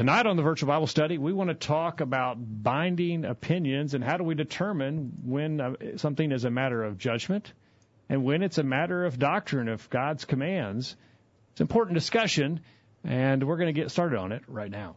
tonight on the virtual Bible study, we want to talk about binding opinions and how do we determine when uh, something is a matter of judgment and when it's a matter of doctrine of God's commands. It's an important discussion, and we're going to get started on it right now.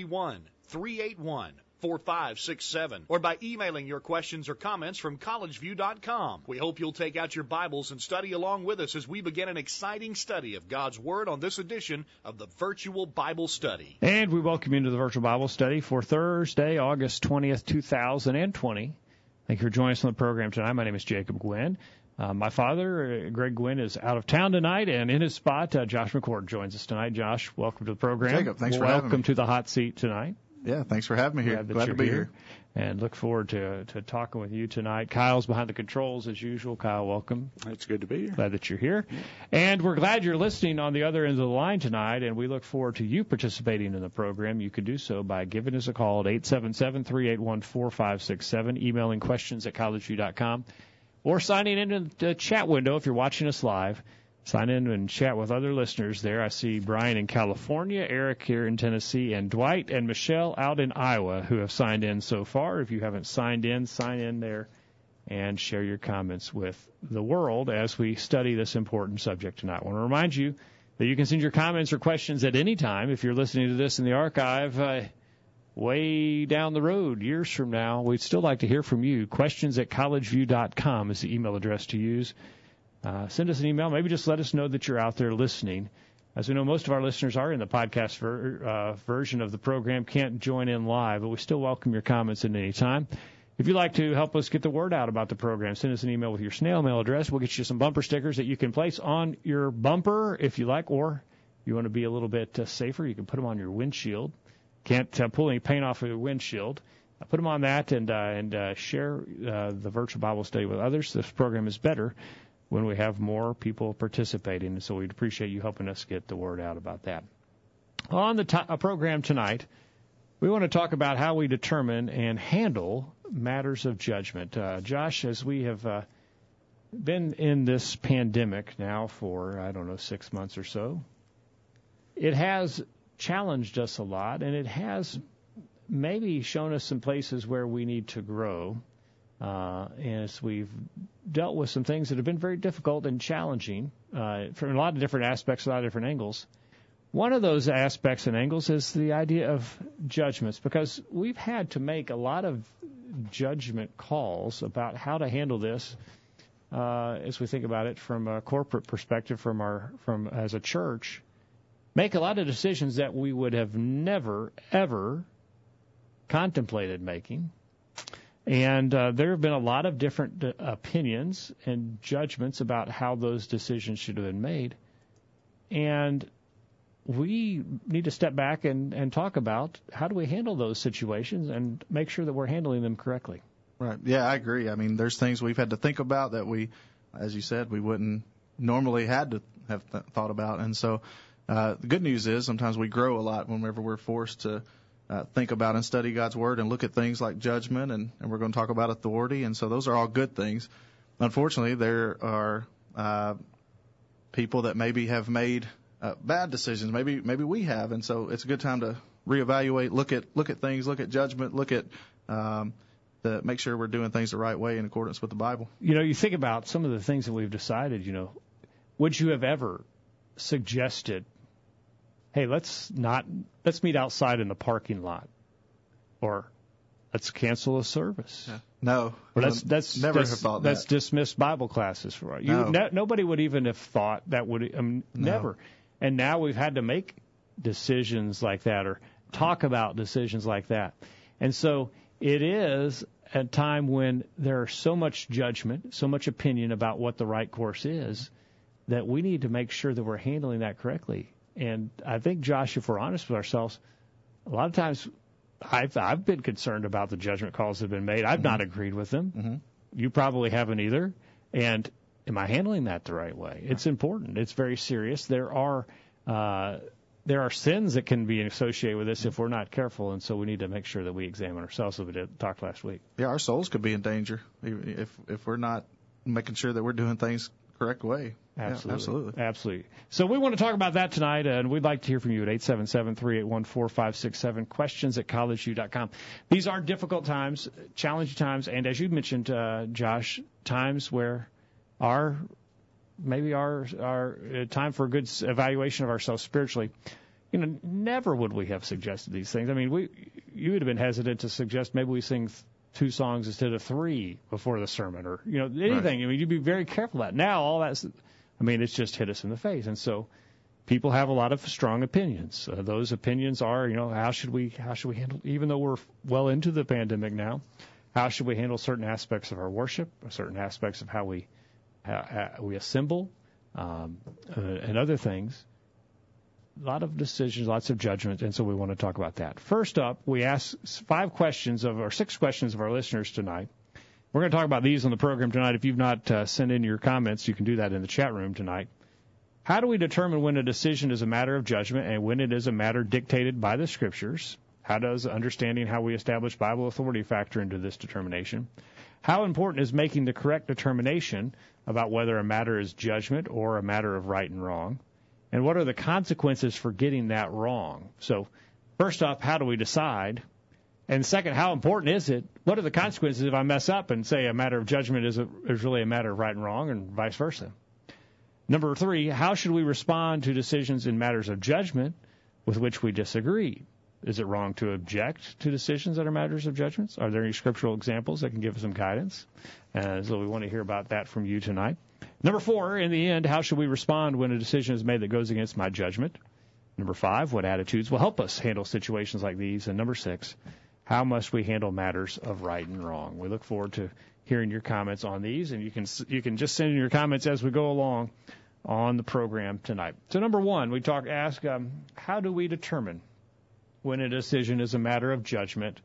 331 381 4567 or by emailing your questions or comments from collegeview.com. We hope you'll take out your Bibles and study along with us as we begin an exciting study of God's Word on this edition of the Virtual Bible Study. And we welcome you into the Virtual Bible Study for Thursday, August 20th, 2020. Thank you for joining us on the program tonight. My name is Jacob Gwin. Uh, my father, uh, Greg Gwin, is out of town tonight, and in his spot, uh, Josh McCord joins us tonight. Josh, welcome to the program. Jacob, thanks well, for welcome having me. to the hot seat tonight. Yeah, thanks for having me here. Glad, Glad to be here. here. And look forward to to talking with you tonight. Kyle's behind the controls as usual. Kyle, welcome. It's good to be here. Glad that you're here. And we're glad you're listening on the other end of the line tonight, and we look forward to you participating in the program. You can do so by giving us a call at 877 381 4567, emailing questions at collegeview.com or signing into the chat window if you're watching us live. Sign in and chat with other listeners there. I see Brian in California, Eric here in Tennessee, and Dwight and Michelle out in Iowa who have signed in so far. If you haven't signed in, sign in there and share your comments with the world as we study this important subject tonight. I want to remind you that you can send your comments or questions at any time. If you're listening to this in the archive, uh, way down the road, years from now, we'd still like to hear from you. Questions at collegeview.com is the email address to use. Uh, send us an email. Maybe just let us know that you're out there listening. As we know, most of our listeners are in the podcast ver- uh, version of the program, can't join in live, but we still welcome your comments at any time. If you'd like to help us get the word out about the program, send us an email with your snail mail address. We'll get you some bumper stickers that you can place on your bumper if you like, or you want to be a little bit uh, safer, you can put them on your windshield. Can't uh, pull any paint off of your windshield. Uh, put them on that and uh, and uh, share uh, the virtual Bible study with others. This program is better when we have more people participating, so we'd appreciate you helping us get the word out about that. On the to- program tonight, we want to talk about how we determine and handle matters of judgment. Uh, Josh, as we have uh, been in this pandemic now for, I don't know, six months or so, it has challenged us a lot, and it has maybe shown us some places where we need to grow uh, as we've dealt with some things that have been very difficult and challenging uh, from a lot of different aspects, a lot of different angles. One of those aspects and angles is the idea of judgments, because we've had to make a lot of judgment calls about how to handle this uh, as we think about it from a corporate perspective, from our from as a church, make a lot of decisions that we would have never ever contemplated making. And uh, there have been a lot of different uh, opinions and judgments about how those decisions should have been made. And we need to step back and, and talk about how do we handle those situations and make sure that we're handling them correctly. Right. Yeah, I agree. I mean, there's things we've had to think about that we, as you said, we wouldn't normally had to have th- thought about. And so, uh, the good news is sometimes we grow a lot whenever we're forced to uh, think about and study God's Word and look at things like judgment, and, and we're going to talk about authority. And so, those are all good things. Unfortunately, there are uh, people that maybe have made uh, bad decisions. Maybe maybe we have, and so it's a good time to reevaluate, look at look at things, look at judgment, look at um, the make sure we're doing things the right way in accordance with the Bible. You know, you think about some of the things that we've decided. You know, would you have ever suggested, "Hey, let's not let's meet outside in the parking lot," or "Let's cancel a service"? Yeah. No, Or let's that's never dis- have thought that. dismiss Bible classes for you. No. nobody would even have thought that would um, No. never. And now we've had to make decisions like that or talk about decisions like that. And so it is a time when there's so much judgment, so much opinion about what the right course is that we need to make sure that we're handling that correctly. And I think Josh, if we're honest with ourselves, a lot of times I've I've been concerned about the judgment calls that have been made. I've mm-hmm. not agreed with them. Mm-hmm. You probably haven't either. And am I handling that the right way? It's important. It's very serious. There are uh, there are sins that can be associated with this if we're not careful, and so we need to make sure that we examine ourselves. As we did talk last week. Yeah, our souls could be in danger if if we're not making sure that we're doing things correct way. Absolutely. Yeah, absolutely. Absolutely. So we want to talk about that tonight, and we'd like to hear from you at 877-381-4567, questions at collegeview.com. These are difficult times, challenging times, and as you mentioned, uh, Josh, times where our maybe our our uh, time for a good evaluation of ourselves spiritually. You know, never would we have suggested these things. I mean, we you would have been hesitant to suggest maybe we sing two songs instead of three before the sermon, or you know anything. Right. I mean, you'd be very careful that. Now all that's, I mean, it's just hit us in the face, and so people have a lot of strong opinions. Uh, those opinions are, you know, how should we how should we handle, even though we're well into the pandemic now, how should we handle certain aspects of our worship, certain aspects of how we how, how we assemble, um, uh, and other things. A lot of decisions, lots of judgment, and so we want to talk about that. First up, we ask five questions of or six questions of our listeners tonight. We're going to talk about these on the program tonight. If you've not uh, sent in your comments, you can do that in the chat room tonight. How do we determine when a decision is a matter of judgment and when it is a matter dictated by the scriptures? How does understanding how we establish Bible authority factor into this determination? How important is making the correct determination about whether a matter is judgment or a matter of right and wrong? And what are the consequences for getting that wrong? So, first off, how do we decide? And second, how important is it? What are the consequences if I mess up and say a matter of judgment is, a, is really a matter of right and wrong, and vice versa? Number three, how should we respond to decisions in matters of judgment with which we disagree? Is it wrong to object to decisions that are matters of judgments? Are there any scriptural examples that can give us some guidance? Uh, so we want to hear about that from you tonight. Number four, in the end, how should we respond when a decision is made that goes against my judgment? Number five, what attitudes will help us handle situations like these? And number six, how must we handle matters of right and wrong? We look forward to hearing your comments on these, and you can you can just send in your comments as we go along on the program tonight. So number one, we talk ask um, how do we determine when a decision is a matter of judgment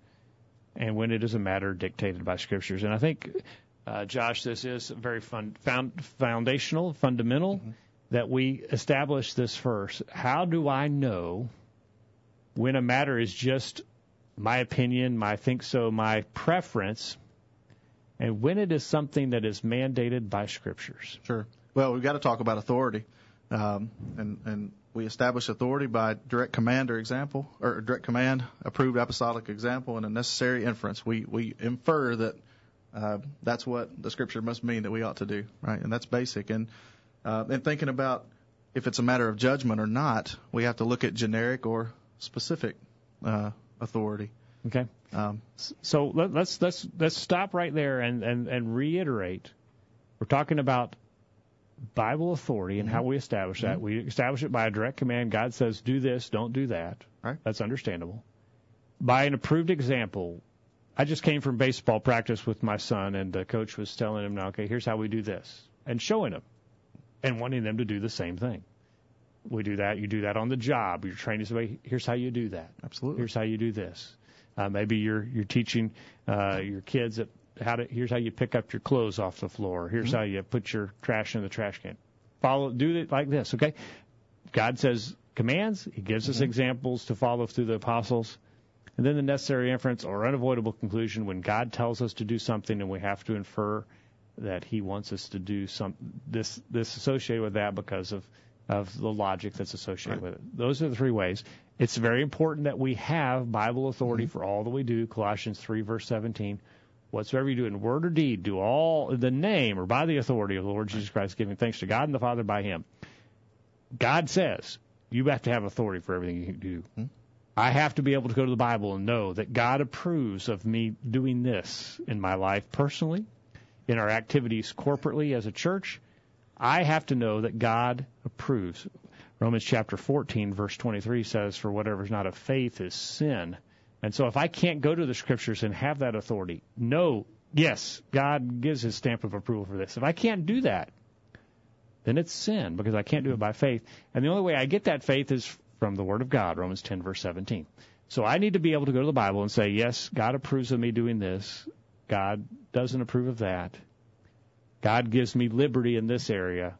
and when it is a matter dictated by scriptures. And I think, uh, Josh, this is very fun, found, foundational, fundamental mm-hmm. that we establish this first. How do I know when a matter is just my opinion, my think so, my preference, and when it is something that is mandated by scriptures? Sure. Well, we've got to talk about authority. Um, and, and we establish authority by direct command or example, or direct command, approved apostolic example, and a necessary inference. We we infer that uh, that's what the scripture must mean that we ought to do, right? And that's basic. And uh, and thinking about if it's a matter of judgment or not, we have to look at generic or specific uh, authority. Okay. Um, so let, let's let's let's stop right there and, and, and reiterate. We're talking about Bible authority and mm-hmm. how we establish that. Mm-hmm. We establish it by a direct command. God says, do this, don't do that. Right. That's understandable. By an approved example, I just came from baseball practice with my son, and the coach was telling him, now, okay, here's how we do this, and showing him, and wanting them to do the same thing. We do that. You do that on the job. You're training somebody. Here's how you do that. Absolutely. Here's how you do this. Uh, maybe you're you're teaching uh, your kids at how to here's how you pick up your clothes off the floor. Here's mm-hmm. how you put your trash in the trash can. Follow do it like this, okay? God says commands, he gives us mm-hmm. examples to follow through the apostles. And then the necessary inference or unavoidable conclusion when God tells us to do something and we have to infer that he wants us to do some this this associated with that because of of the logic that's associated right. with it. Those are the three ways. It's very important that we have Bible authority mm-hmm. for all that we do. Colossians 3 verse 17 whatsoever you do in word or deed, do all in the name or by the authority of the Lord Jesus Christ, giving thanks to God and the Father by Him. God says you have to have authority for everything you do. Hmm? I have to be able to go to the Bible and know that God approves of me doing this in my life personally, in our activities corporately as a church. I have to know that God approves. Romans chapter 14 verse 23 says, for whatever is not of faith is sin. And so if I can't go to the scriptures and have that authority, no, yes, God gives his stamp of approval for this. If I can't do that, then it's sin because I can't do it by faith. And the only way I get that faith is from the Word of God, Romans 10, verse 17. So I need to be able to go to the Bible and say, yes, God approves of me doing this. God doesn't approve of that. God gives me liberty in this area,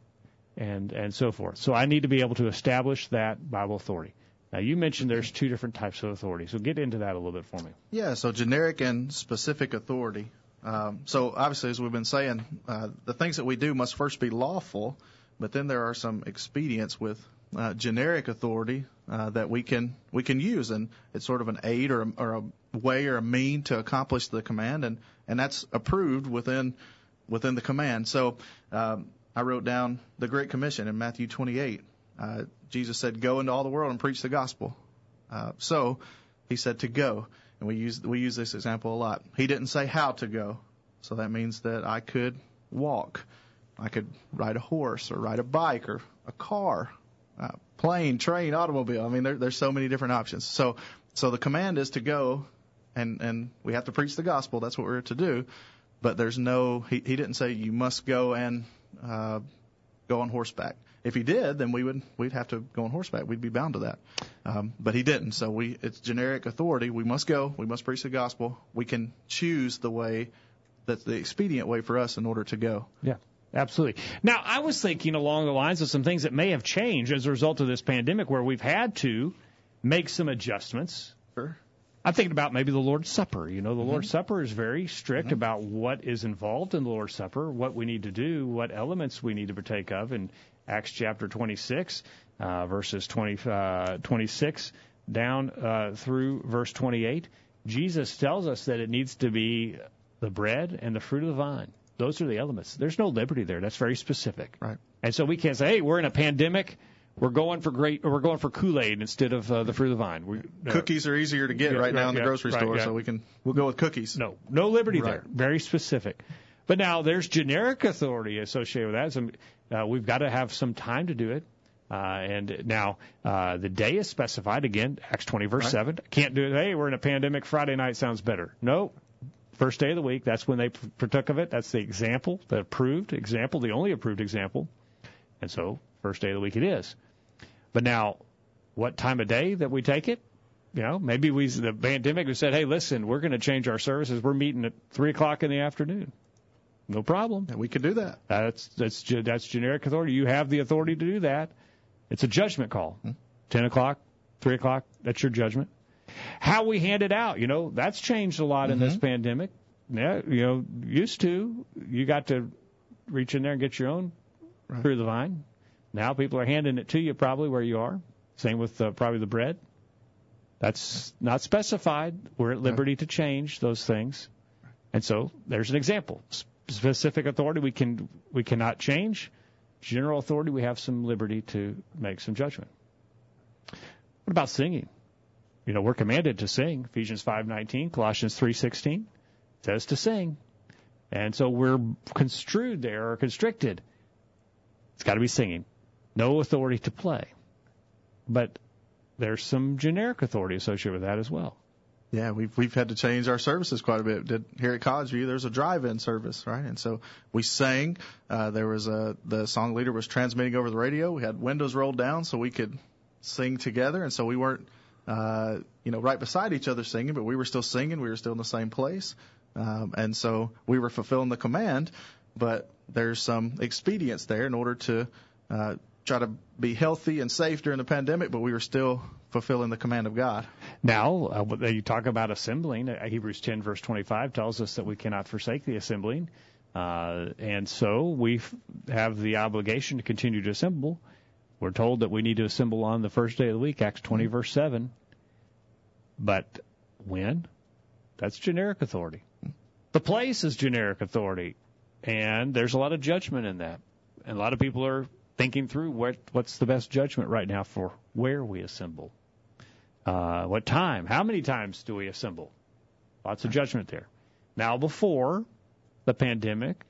and and so forth. So I need to be able to establish that Bible authority. Now you mentioned there's two different types of authority, so get into that a little bit for me. Yeah, so generic and specific authority. Um, so obviously, as we've been saying, uh, the things that we do must first be lawful, but then there are some expedients with uh, generic authority uh, that we can we can use, and it's sort of an aid or a, or a way or a mean to accomplish the command, and and that's approved within within the command. So um, I wrote down the Great Commission in Matthew 28. Uh, Jesus said, "Go into all the world and preach the gospel." Uh, so he said to go, and we use we use this example a lot. He didn't say how to go, so that means that I could walk, I could ride a horse or ride a bike or a car uh, plane, train, automobile. I mean, there, there's so many different options. So, so the command is to go, and and we have to preach the gospel. That's what we're to do. But there's no. He, he didn't say you must go and uh, go on horseback. If he did, then we would we'd have to go on horseback. We'd be bound to that. Um, but he didn't. So we it's generic authority. We must go. We must preach the gospel. We can choose the way that's the expedient way for us in order to go. Yeah. Absolutely. Now, I was thinking along the lines of some things that may have changed as a result of this pandemic where we've had to make some adjustments. Sure. I'm thinking about maybe the Lord's Supper. You know, the mm-hmm. Lord's Supper is very strict mm-hmm. about what is involved in the Lord's Supper, what we need to do, what elements we need to partake of. In Acts chapter 26, uh, verses 20, uh, 26 down uh, through verse 28, Jesus tells us that it needs to be the bread and the fruit of the vine. Those are the elements. There's no liberty there. That's very specific. Right. And so we can't say, hey, we're in a pandemic. We're going for great. We're going for Kool Aid instead of uh, the fruit of the vine. We, uh, cookies are easier to get yeah, right, now in the grocery right, store, yeah. so we can we'll go with cookies. No, no liberty right. there. Very specific. But now there's generic authority associated with that. Uh, we've got to have some time to do it. Uh, and now uh, the day is specified again, Acts 20 verse right. 7. Can't do it. Hey, we're in a pandemic. Friday night sounds better. No, First day of the week, that's when they partook of it. That's the example, the approved example, the only approved example. And so, first day of the week it is. But now, what time of day that we take it? You know, maybe we, the pandemic, we said, hey, listen, we're going to change our services. We're meeting at 3 o'clock in the afternoon. No problem. And we could do that. That's, that's, that's generic authority. You have the authority to do that. It's a judgment call. Hmm. 10 o'clock, 3 o'clock, that's your judgment. How we hand it out, you know, that's changed a lot mm-hmm. in this mm-hmm. pandemic. Yeah, you know, used to you got to reach in there and get your own right. through the vine. Now people are handing it to you probably where you are. Same with uh, probably the bread. That's not specified. We're at liberty to change those things. And so there's an example. Specific authority we can we cannot change. General authority we have some liberty to make some judgment. What about singing? You know, we're commanded to sing. Ephesians 5:19, Colossians 3:16 says to sing. And so we're construed there or constricted. It's got to be singing. No authority to play. But there's some generic authority associated with that as well. Yeah, we've we've had to change our services quite a bit. Here at College View, there's a drive-in service, right? And so we sang. Uh, there was a the song leader was transmitting over the radio. We had windows rolled down so we could sing together, and so we weren't uh, you know, right beside each other singing, but we were still singing. We were still in the same place. Um, and so we were fulfilling the command, but there's some expedience there in order to uh, try to be healthy and safe during the pandemic, but we were still fulfilling the command of God. Now, uh, you talk about assembling. Uh, Hebrews 10, verse 25, tells us that we cannot forsake the assembling. Uh, and so we have the obligation to continue to assemble. We're told that we need to assemble on the first day of the week, Acts 20, mm-hmm. verse 7. But when? That's generic authority. The place is generic authority. And there's a lot of judgment in that. And a lot of people are thinking through what, what's the best judgment right now for where we assemble. Uh, what time? How many times do we assemble? Lots of judgment there. Now, before the pandemic,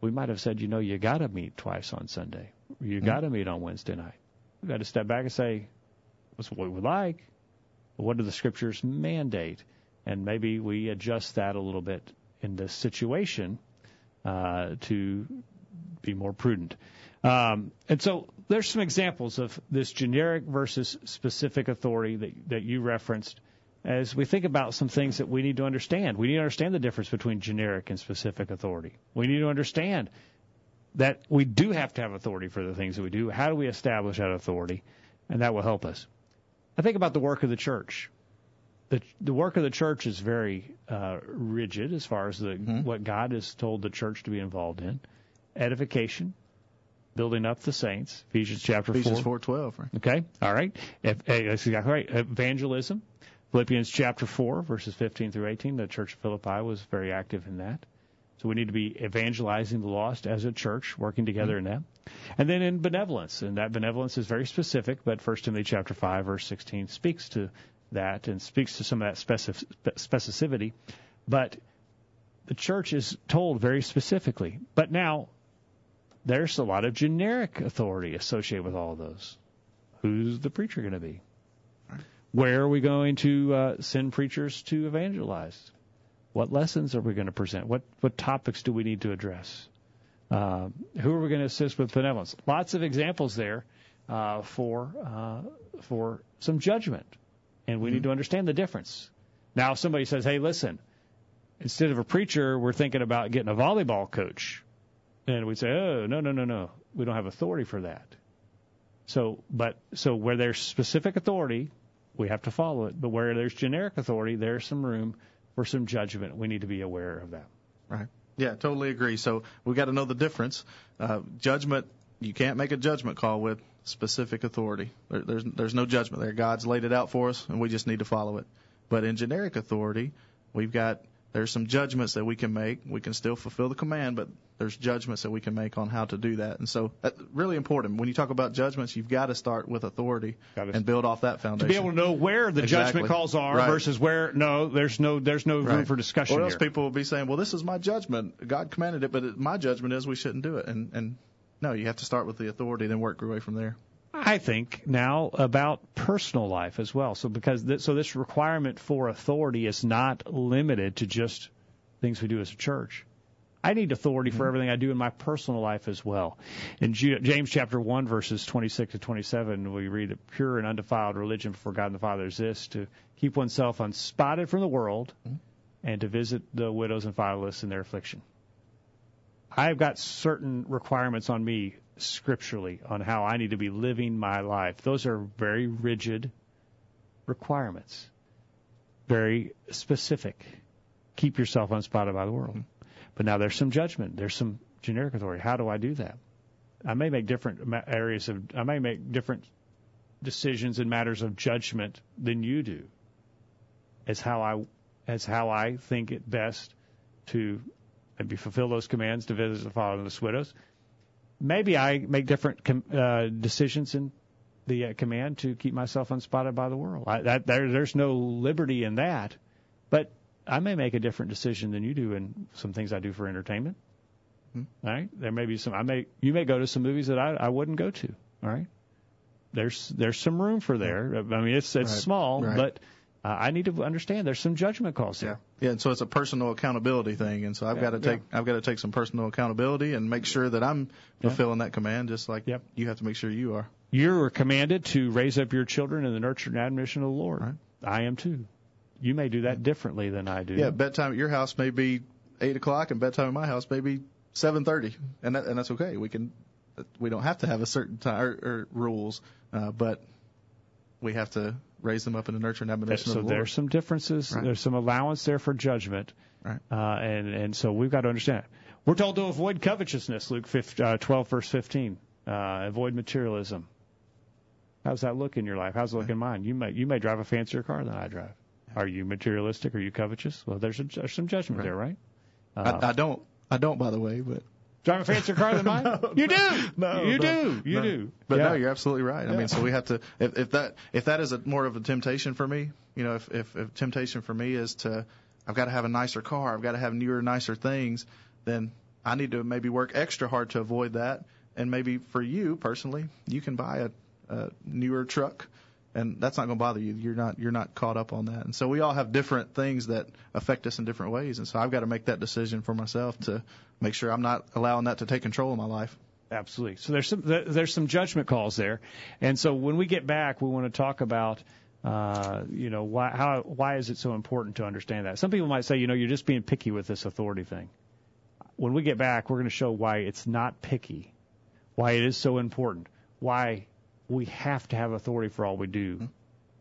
we might have said, you know, you got to meet twice on Sunday. You got to meet on Wednesday night. We've got to step back and say, what's what we would like? What do the scriptures mandate? And maybe we adjust that a little bit in this situation uh, to be more prudent. Um, and so there's some examples of this generic versus specific authority that, that you referenced as we think about some things that we need to understand. We need to understand the difference between generic and specific authority. We need to understand that we do have to have authority for the things that we do. How do we establish that authority? And that will help us. I think about the work of the church. The, the work of the church is very uh, rigid as far as the mm-hmm. what God has told the church to be involved in. Edification, building up the saints. Ephesians chapter Ephesians four. twelve. Right? Okay, all right. If, eh, that's exactly right. Evangelism. Philippians chapter four, verses fifteen through eighteen. The church of Philippi was very active in that. So we need to be evangelizing the lost as a church, working together mm-hmm. in that. And then in benevolence, and that benevolence is very specific, but First Timothy chapter five, verse sixteen speaks to that and speaks to some of that specific, specificity. But the church is told very specifically. But now there's a lot of generic authority associated with all of those. Who's the preacher going to be? Where are we going to uh, send preachers to evangelize? What lessons are we going to present? What what topics do we need to address? Uh, who are we going to assist with benevolence? Lots of examples there uh, for uh, for some judgment, and we mm-hmm. need to understand the difference. Now, if somebody says, "Hey, listen," instead of a preacher, we're thinking about getting a volleyball coach and we'd say, oh, no, no, no, no. We don't have authority for that. So, but, so where there's specific authority, we have to follow it. But where there's generic authority, there's some room for some judgment. We need to be aware of that. Right. Yeah, totally agree. So we've got to know the difference. Uh, judgment, you can't make a judgment call with specific authority. There, there's, there's no judgment there. God's laid it out for us, and we just need to follow it. But in generic authority, we've got there's some judgments that we can make. We can still fulfill the command, but there's judgments that we can make on how to do that. And so that's really important. When you talk about judgments, you've got to start with authority and build off that foundation. To be able to know where the exactly. judgment calls are right. versus where no, there's no there's no room for discussion. Or else here. people will be saying, well, this is my judgment. God commanded it, but it, my judgment is we shouldn't do it. And and no, you have to start with the authority, then work your way from there. I think now about personal life as well. So because th- so this requirement for authority is not limited to just things we do as a church. I need authority for mm-hmm. everything I do in my personal life as well. In James chapter 1 verses 26 to 27, we read that pure and undefiled religion before God and the Father is this, to keep oneself unspotted from the world mm-hmm. and to visit the widows and fatherless in their affliction. I've got certain requirements on me scripturally on how I need to be living my life. Those are very rigid requirements, very specific. Keep yourself unspotted by the world. But now there's some judgment. There's some generic authority. How do I do that? I may make different areas of, I may make different decisions in matters of judgment than you do. As how I, as how I think it best to maybe fulfill those commands to visit the fatherless widows. Maybe I make different com- uh, decisions in the uh, command to keep myself unspotted by the world. I, that, there, there's no liberty in that, but I may make a different decision than you do in some things I do for entertainment. Mm-hmm. All right, there may be some. I may you may go to some movies that I I wouldn't go to. All right, there's there's some room for there. I mean, it's it's right. small, right. but uh, I need to understand there's some judgment calls there. Yeah, yeah. And so it's a personal accountability thing, and so I've yeah, got to take yeah. I've got to take some personal accountability and make sure that I'm fulfilling yeah. that command, just like yep. you have to make sure you are. You are commanded to raise up your children in the nurture and admonition of the Lord. Right. I am too you may do that differently than I do. Yeah, bedtime at your house may be eight o'clock, and bedtime at my house may be seven thirty, and that, and that's okay. We can we don't have to have a certain time or, or rules, uh, but we have to raise them up in the nurture and admonition so of the Lord. there's some differences. Right. There's some allowance there for judgment, right. uh, and and so we've got to understand. We're told to avoid covetousness, Luke 15, uh, 12 verse 15. Uh, avoid materialism. How's that look in your life? How's it look in mine? You may you may drive a fancier car than I drive. Are you materialistic? Are you covetous? Well, there's, a, there's some judgment right. there, right? Uh, I, I don't. I don't, by the way, but drive a fancier car than mine? no, you do. No, you no, do. You do. But yeah. no, you're absolutely right. Yeah. I mean, so we have to. If, if that if that is a more of a temptation for me, you know, if, if if temptation for me is to, I've got to have a nicer car, I've got to have newer, nicer things, then I need to maybe work extra hard to avoid that. And maybe for you personally, you can buy a, a newer truck and that's not going to bother you. You're not you're not caught up on that. And so we all have different things that affect us in different ways. And so I've got to make that decision for myself to make sure I'm not allowing that to take control of my life. Absolutely. So there's some there's some judgment calls there, and so when we get back, we want to talk about. Uh, you know why how why is it so important to understand that? Some people might say, you know, you're just being picky with this authority thing. When we get back, we're going to show why it's not picky, why it is so important, why we have to have authority for all we do, mm-hmm.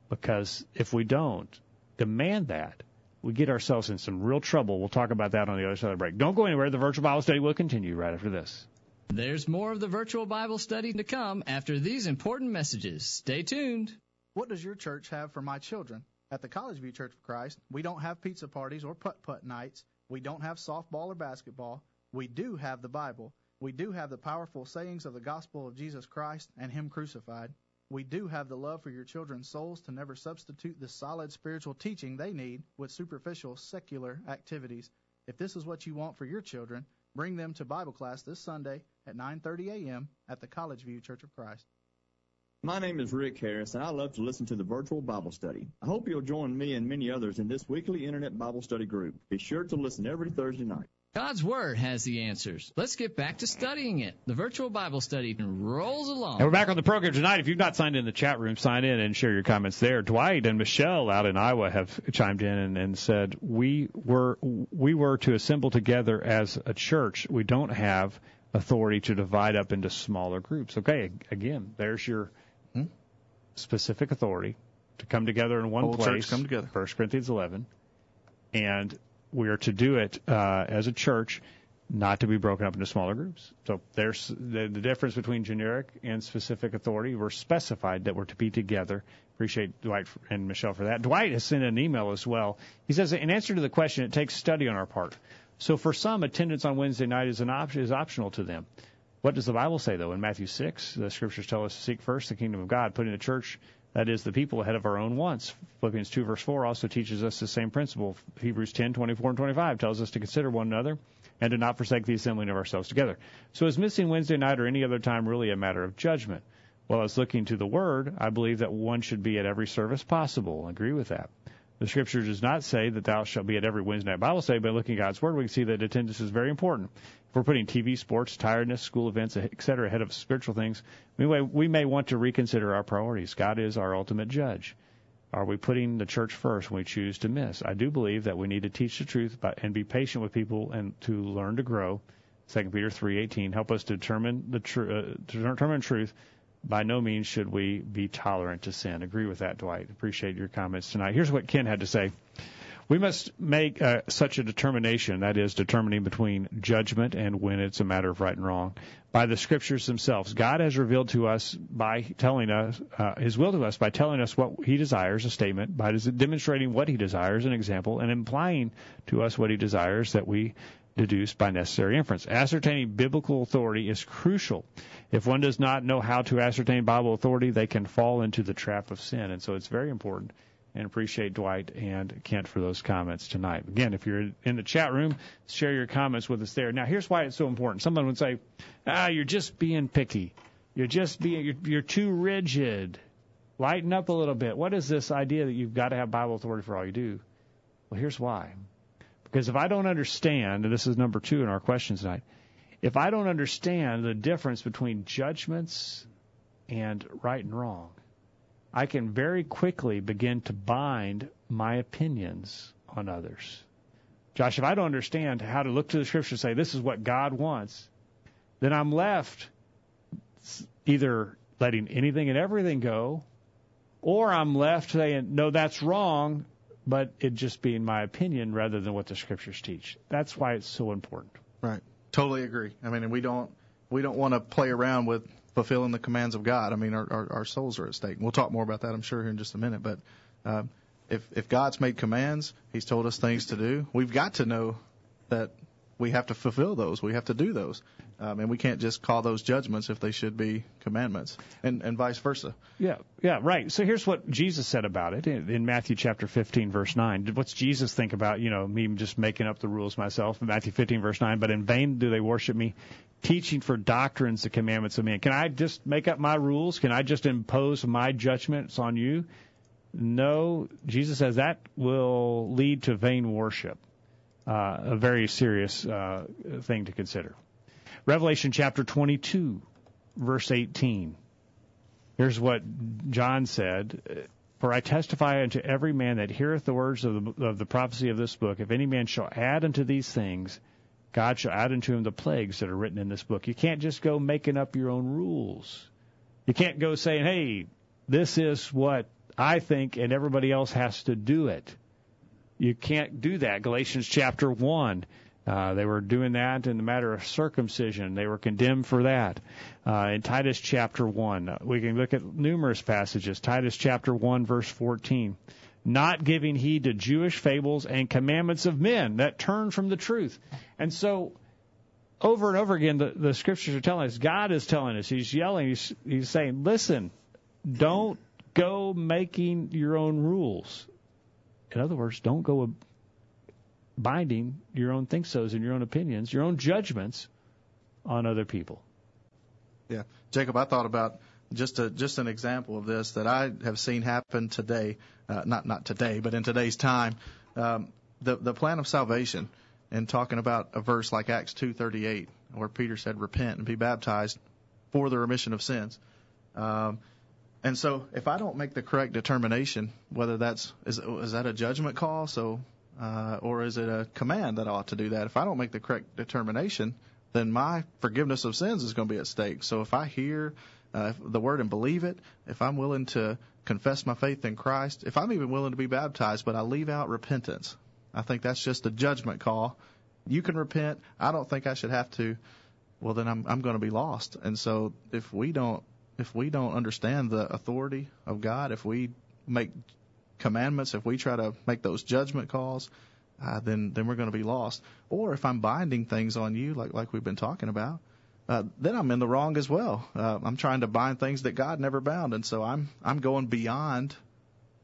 because if we don't demand that, we get ourselves in some real trouble. We'll talk about that on the other side of the break. Don't go anywhere. The virtual Bible study will continue right after this. There's more of the virtual Bible study to come after these important messages. Stay tuned. What does your church have for my children? At the College View Church of Christ, we don't have pizza parties or putt putt nights. We don't have softball or basketball. We do have the Bible. We do have the powerful sayings of the gospel of Jesus Christ and Him crucified. We do have the love for your children's souls to never substitute the solid spiritual teaching they need with superficial secular activities. If this is what you want for your children, bring them to Bible class this Sunday at 9:30 a.m. at the College View Church of Christ. My name is Rick Harris, and I love to listen to the virtual Bible study. I hope you'll join me and many others in this weekly Internet Bible study group. Be sure to listen every Thursday night. God's Word has the answers. Let's get back to studying it. The virtual Bible study rolls along. And we're back on the program tonight. If you've not signed in the chat room, sign in and share your comments there. Dwight and Michelle out in Iowa have chimed in and, and said we were we were to assemble together as a church. We don't have authority to divide up into smaller groups. Okay, again, there's your Hmm? specific authority to come together in one Whole church place. come together. 1 Corinthians 11, and we are to do it uh, as a church, not to be broken up into smaller groups. So there's the, the difference between generic and specific authority. We're specified that we're to be together. Appreciate Dwight and Michelle for that. Dwight has sent an email as well. He says, in answer to the question, it takes study on our part. So for some, attendance on Wednesday night is an option is optional to them. What does the Bible say though? In Matthew 6, the scriptures tell us to seek first the kingdom of God, putting the church, that is the people, ahead of our own wants. Philippians 2 verse 4 also teaches us the same principle. Hebrews 10, 24 and 25 tells us to consider one another and to not forsake the assembling of ourselves together. So is missing Wednesday night or any other time really a matter of judgment? Well, as looking to the Word, I believe that one should be at every service possible. I agree with that. The Scripture does not say that thou shalt be at every Wednesday night Bible study, but looking at God's Word, we can see that attendance is very important. If we're putting TV, sports, tiredness, school events, etc., ahead of spiritual things, we may, we may want to reconsider our priorities. God is our ultimate judge. Are we putting the church first when we choose to miss? I do believe that we need to teach the truth and be patient with people and to learn to grow. 2 Peter 3:18 help us to determine the tr- uh, to determine truth. By no means should we be tolerant to sin. Agree with that, Dwight. Appreciate your comments tonight. Here's what Kent had to say. We must make uh, such a determination, that is, determining between judgment and when it's a matter of right and wrong, by the scriptures themselves. God has revealed to us by telling us uh, His will to us by telling us what He desires, a statement, by demonstrating what He desires, an example, and implying to us what He desires that we deduce by necessary inference. Ascertaining biblical authority is crucial. If one does not know how to ascertain Bible authority, they can fall into the trap of sin, and so it's very important and appreciate Dwight and Kent for those comments tonight. Again, if you're in the chat room, share your comments with us there. Now, here's why it's so important. Someone would say, "Ah, you're just being picky. You're just being you're, you're too rigid. Lighten up a little bit. What is this idea that you've got to have Bible authority for all you do?" Well, here's why. Because if I don't understand, and this is number two in our questions tonight, if I don't understand the difference between judgments and right and wrong, I can very quickly begin to bind my opinions on others. Josh, if I don't understand how to look to the scripture and say this is what God wants, then I'm left either letting anything and everything go, or I'm left saying, no, that's wrong, but it just being my opinion rather than what the scriptures teach. That's why it's so important. Right. Totally agree. I mean, we don't we don't want to play around with fulfilling the commands of God. I mean, our, our, our souls are at stake. We'll talk more about that, I'm sure, here in just a minute. But uh, if if God's made commands, He's told us things to do. We've got to know that we have to fulfill those. We have to do those, um, and we can't just call those judgments if they should be commandments, and and vice versa. Yeah, yeah, right. So here's what Jesus said about it in, in Matthew chapter 15, verse 9. What's Jesus think about, you know, me just making up the rules myself? In Matthew 15, verse 9. But in vain do they worship me, teaching for doctrines the commandments of men. Can I just make up my rules? Can I just impose my judgments on you? No, Jesus says that will lead to vain worship. Uh, a very serious uh, thing to consider. Revelation chapter 22, verse 18. Here's what John said. For I testify unto every man that heareth the words of the, of the prophecy of this book, if any man shall add unto these things, God shall add unto him the plagues that are written in this book. You can't just go making up your own rules. You can't go saying, hey, this is what I think, and everybody else has to do it. You can't do that. Galatians chapter 1. Uh, they were doing that in the matter of circumcision. They were condemned for that. Uh, in Titus chapter 1, uh, we can look at numerous passages. Titus chapter 1, verse 14. Not giving heed to Jewish fables and commandments of men that turn from the truth. And so, over and over again, the, the scriptures are telling us, God is telling us, He's yelling, He's, he's saying, listen, don't go making your own rules. In other words, don't go binding your own think so's and your own opinions, your own judgments on other people. Yeah, Jacob, I thought about just a just an example of this that I have seen happen today, uh, not not today, but in today's time. Um, the the plan of salvation, and talking about a verse like Acts two thirty eight, where Peter said, "Repent and be baptized for the remission of sins." Um, and so, if I don't make the correct determination, whether that's is is that a judgment call, so uh, or is it a command that I ought to do that? If I don't make the correct determination, then my forgiveness of sins is going to be at stake. So if I hear uh, the word and believe it, if I'm willing to confess my faith in Christ, if I'm even willing to be baptized, but I leave out repentance, I think that's just a judgment call. You can repent. I don't think I should have to. Well, then I'm I'm going to be lost. And so if we don't if we don't understand the authority of God, if we make commandments, if we try to make those judgment calls, uh, then then we're going to be lost. Or if I'm binding things on you, like like we've been talking about, uh, then I'm in the wrong as well. Uh, I'm trying to bind things that God never bound, and so I'm I'm going beyond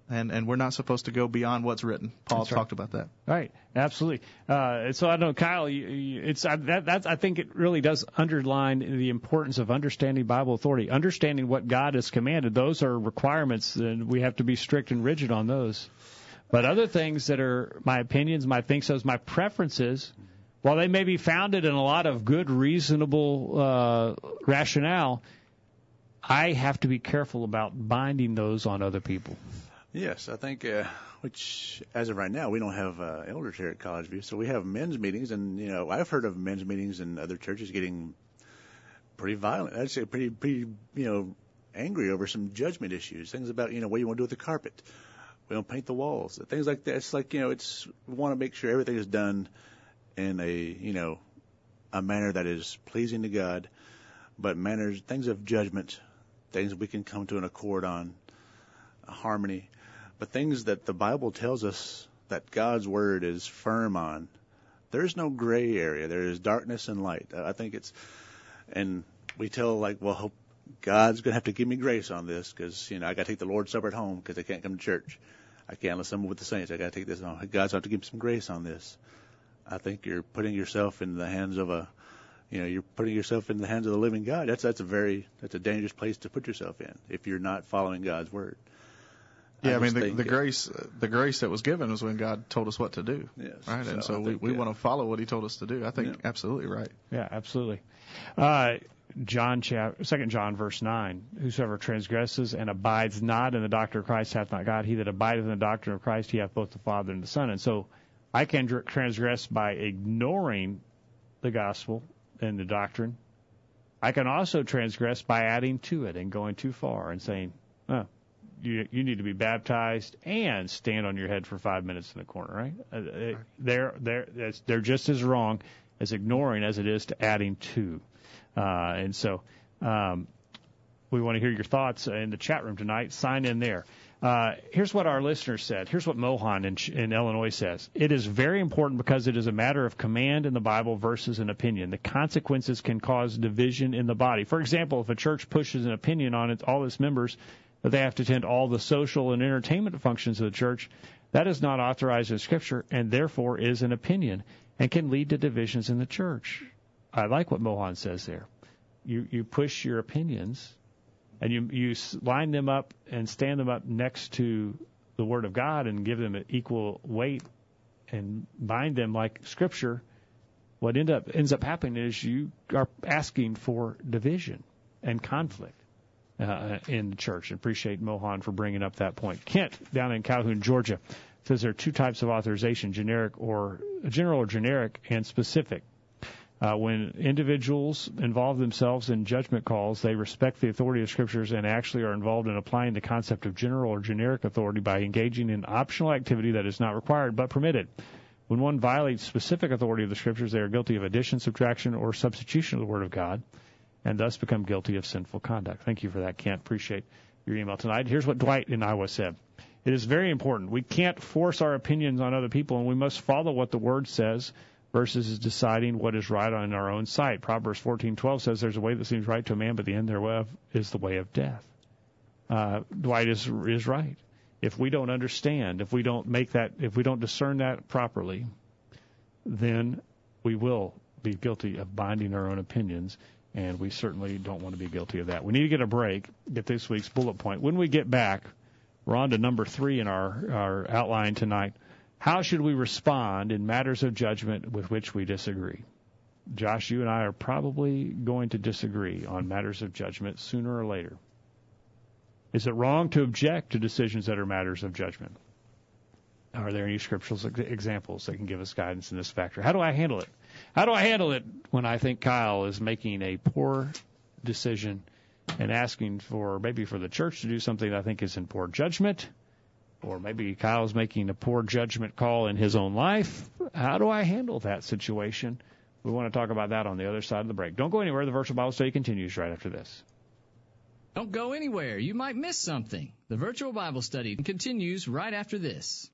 and and we're not supposed to go beyond what's written. Paul right. talked about that. Right, absolutely. Uh, so I know, Kyle, you, you, it's uh, that that's I think it really does underline the importance of understanding Bible authority, understanding what God has commanded. Those are requirements, and we have to be strict and rigid on those. But other things that are my opinions, my think so's, my preferences, while they may be founded in a lot of good, reasonable uh, rationale, I have to be careful about binding those on other people. Yes, I think, uh, which as of right now, we don't have uh, elders here at College View, so we have men's meetings, and you know, I've heard of men's meetings in other churches getting pretty violent. I'd say pretty, pretty, you know, angry over some judgment issues, things about you know what you want to do with the carpet, we don't paint the walls, things like that. It's like you know, it's we want to make sure everything is done in a you know a manner that is pleasing to God, but manners, things of judgment, things we can come to an accord on, harmony but things that the Bible tells us that God's word is firm on. There's no gray area. There is darkness and light. I think it's, and we tell like, well, God's going to have to give me grace on this because, you know, I got to take the Lord's Supper at home because I can't come to church. I can't assemble with the saints. I got to take this on. God's going to have to give me some grace on this. I think you're putting yourself in the hands of a, you know, you're putting yourself in the hands of the living God. That's, that's a very, that's a dangerous place to put yourself in if you're not following God's word. Yeah, I, I mean the, the grace the grace that was given was when God told us what to do. Yes, right, so and so I we, think, we yeah. want to follow what He told us to do. I think Yeah. absolutely right. Yeah, absolutely. Uh, John chapter second John verse nine. Whosoever transgresses and abides not in the doctrine of Christ hath not God. He that abideth in the doctrine of Christ, he hath both the Father and the Son. And so, I can dr- transgress by ignoring the gospel and the doctrine. I can also transgress by adding to it and going too far and saying, "Oh, you you need to be baptized and stand on your head for five minutes in the corner." Right? Uh, They're they're they're just as wrong as ignoring as it is to adding to. Uh, and so um, we want to hear your thoughts in the chat room tonight. Sign in there. Uh, here's what our listeners said. Here's what Mohan in, in Illinois says. It is very important because it is a matter of command in the Bible versus an opinion. The consequences can cause division in the body. For example, if a church pushes an opinion on its, all its members that they have to attend all the social and entertainment functions of the church, that is not authorized in Scripture and therefore is an opinion and can lead to divisions in the church. I like what Mohan says there. You you push your opinions, and you you line them up and stand them up next to the Word of God and give them an equal weight, and bind them like Scripture. what end up ends up happening is you are asking for division and conflict uh, in the church. Appreciate Mohan for bringing up that point. Kent down in Calhoun, Georgia, says there are two types of authorization: generic or general or generic, and specific. Uh, when individuals involve themselves in judgment calls, they respect the authority of scriptures and actually are involved in applying the concept of general or generic authority by engaging in optional activity that is not required but permitted. When one violates specific authority of the scriptures, they are guilty of addition, subtraction, or substitution of the word of God, and thus become guilty of sinful conduct. Thank you for that, Kent. Appreciate your email tonight. Here's what Dwight in Iowa said. It is very important. We can't force our opinions on other people, and we must follow what the Word says versus deciding what is right on our own sight. Proverbs 14:12 says, "There's a way that seems right to a man, but the end thereof is the way of death." Uh, Dwight is is right if we don't understand, if we don't make that, if we don't discern that properly, then we will be guilty of binding our own opinions, and we certainly don't want to be guilty of that. We need to get a break, get this week's bullet point. When we get back, we're on to number three in our, our outline tonight. How should we respond in matters of judgment with which we disagree? Josh, you and I are probably going to disagree on matters of judgment sooner or later. Is it wrong to object to decisions that are matters of judgment? Are there any scriptural examples that can give us guidance in this factor? How do I handle it? How do I handle it when I think Kyle is making a poor decision and asking for maybe for the church to do something I think is in poor judgment? Or maybe Kyle's making a poor judgment call in his own life. How do I handle that situation? We want to talk about that on the other side of the break. Don't go anywhere. The virtual Bible study continues right after this. Don't go anywhere. You might miss something. The virtual Bible study continues right after this.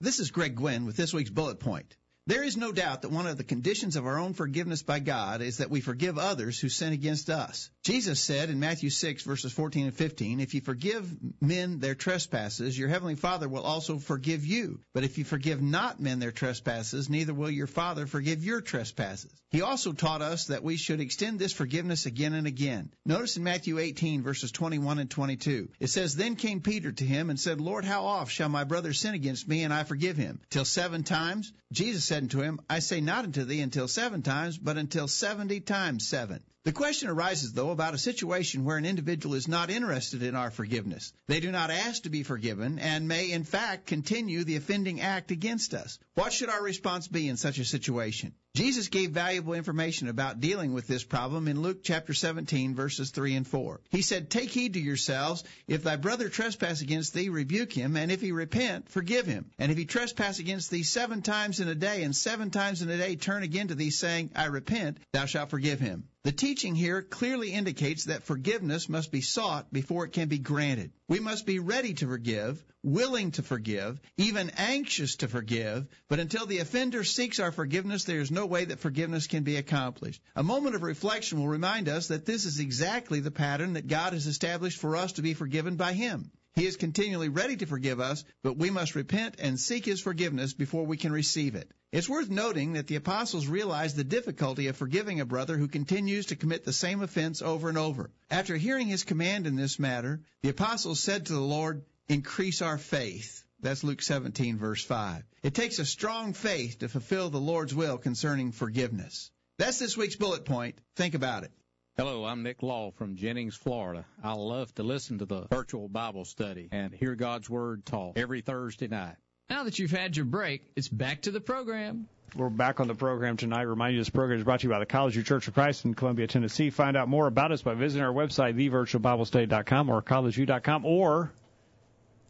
This is Greg Gwin with this week's bullet point. There is no doubt that one of the conditions of our own forgiveness by God is that we forgive others who sin against us. Jesus said in Matthew 6 verses 14 and 15, if you forgive men their trespasses, your heavenly Father will also forgive you. But if you forgive not men their trespasses, neither will your Father forgive your trespasses. He also taught us that we should extend this forgiveness again and again. Notice in Matthew 18 verses 21 and 22, it says, Then came Peter to him and said, Lord, how oft shall my brother sin against me and I forgive him? Till seven times? Jesus said unto him, I say not unto thee until seven times, but until seventy times seven. The question arises, though, about a situation where an individual is not interested in our forgiveness. They do not ask to be forgiven and may, in fact, continue the offending act against us. What should our response be in such a situation? Jesus gave valuable information about dealing with this problem in Luke chapter 17 verses 3 and 4. He said, Take heed to yourselves. If thy brother trespass against thee, rebuke him, and if he repent, forgive him. And if he trespass against thee seven times in a day, and seven times in a day turn again to thee, saying, I repent, thou shalt forgive him. The teaching here clearly indicates that forgiveness must be sought before it can be granted. We must be ready to forgive, willing to forgive, even anxious to forgive, but until the offender seeks our forgiveness, there is no way that forgiveness can be accomplished. A moment of reflection will remind us that this is exactly the pattern that God has established for us to be forgiven by Him. He is continually ready to forgive us, but we must repent and seek His forgiveness before we can receive it. It's worth noting that the apostles realized the difficulty of forgiving a brother who continues to commit the same offense over and over. After hearing his command in this matter, the apostles said to the Lord, increase our faith. That's Luke 17 verse 5. It takes a strong faith to fulfill the Lord's will concerning forgiveness. That's this week's bullet point. Think about it. Hello, I'm Nick Law from Jennings, Florida. I love to listen to the virtual Bible study and hear God's Word taught every Thursday night. Now that you've had your break, it's back to the program. We're back on the program tonight. Remind you this program is brought to you by the College View Church of Christ in Columbia, Tennessee. Find out more about us by visiting our website, thevirtualbiblestudy.com or collegeview.com, or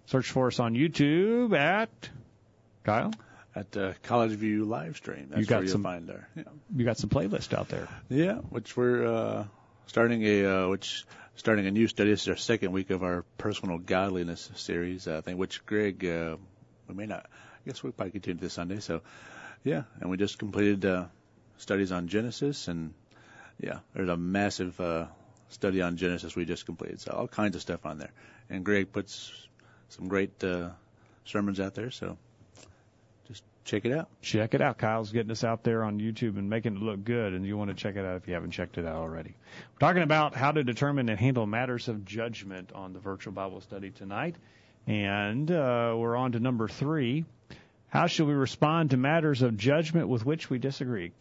search for us on YouTube at Kyle at uh, College View live stream. That's you got where some, you'll find there. Yeah. You got some playlist out there. Yeah, which we're uh, starting a uh, which starting a new study. This is our second week of our personal godliness series. I think which Greg uh, we may not. I guess we'll probably continue this Sunday. So yeah, and we just completed uh, studies on Genesis and yeah, there's a massive uh, study on Genesis we just completed. So all kinds of stuff on there. And Greg puts some great uh, sermons out there. So just check it out. Check it out. Kyle's getting us out there on YouTube and making it look good, and you want to check it out if you haven't checked it out already. We're talking about how to determine and handle matters of judgment on the virtual Bible study tonight. And uh, we're on to number three. How should we respond to matters of judgment with which we disagree?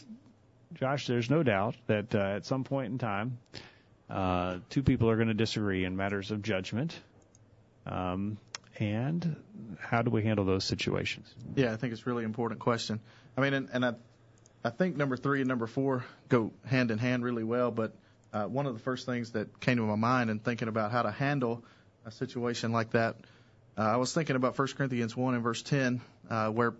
Josh, there's no doubt that uh, at some point in time, uh, two people are going to disagree in matters of judgment. Um, and how do we handle those situations? Yeah, I think it's a really important question. I mean, and, and I, I think number three and number four go hand in hand really well. But uh, one of the first things that came to my mind in thinking about how to handle a situation like that, uh, I was thinking about 1 Corinthians 1 and verse 10, uh, where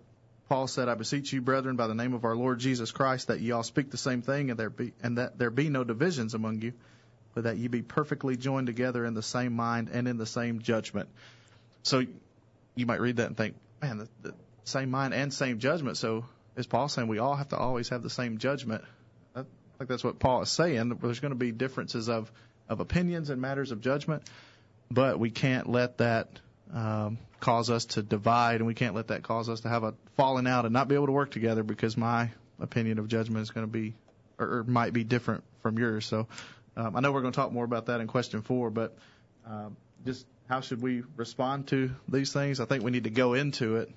Paul said, "I beseech you, brethren, by the name of our Lord Jesus Christ, that ye all speak the same thing, and there be and that there be no divisions among you, but that ye be perfectly joined together in the same mind and in the same judgment." So you might read that and think, "Man, the, the same mind and same judgment." So is Paul saying we all have to always have the same judgment? I think that's what Paul is saying. There's going to be differences of of opinions and matters of judgment, but we can't let that um, cause us to divide, and we can't let that cause us to have a falling out and not be able to work together because my opinion of judgment is going to be or, or might be different from yours. So um, I know we're going to talk more about that in question four, but um, just how should we respond to these things? I think we need to go into it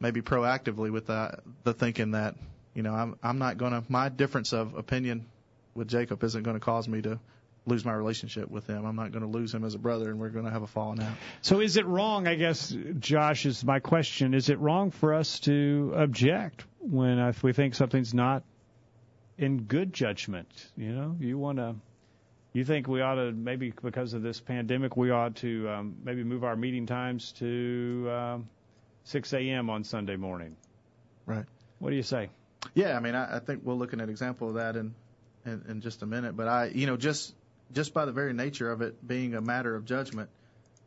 maybe proactively with that, the thinking that you know I'm I'm not going to my difference of opinion with Jacob isn't going to cause me to lose my relationship with him. I'm not going to lose him as a brother, and we're going to have a falling out. So, is it wrong? I guess, Josh, is my question. Is it wrong for us to object when if we think something's not in good judgment? You know, you want to. You think we ought to maybe because of this pandemic, we ought to um, maybe move our meeting times to um, 6 a.m. on Sunday morning. Right. What do you say? Yeah, I mean, I, I think we'll look at an example of that in, in in just a minute. But I, you know, just just by the very nature of it being a matter of judgment,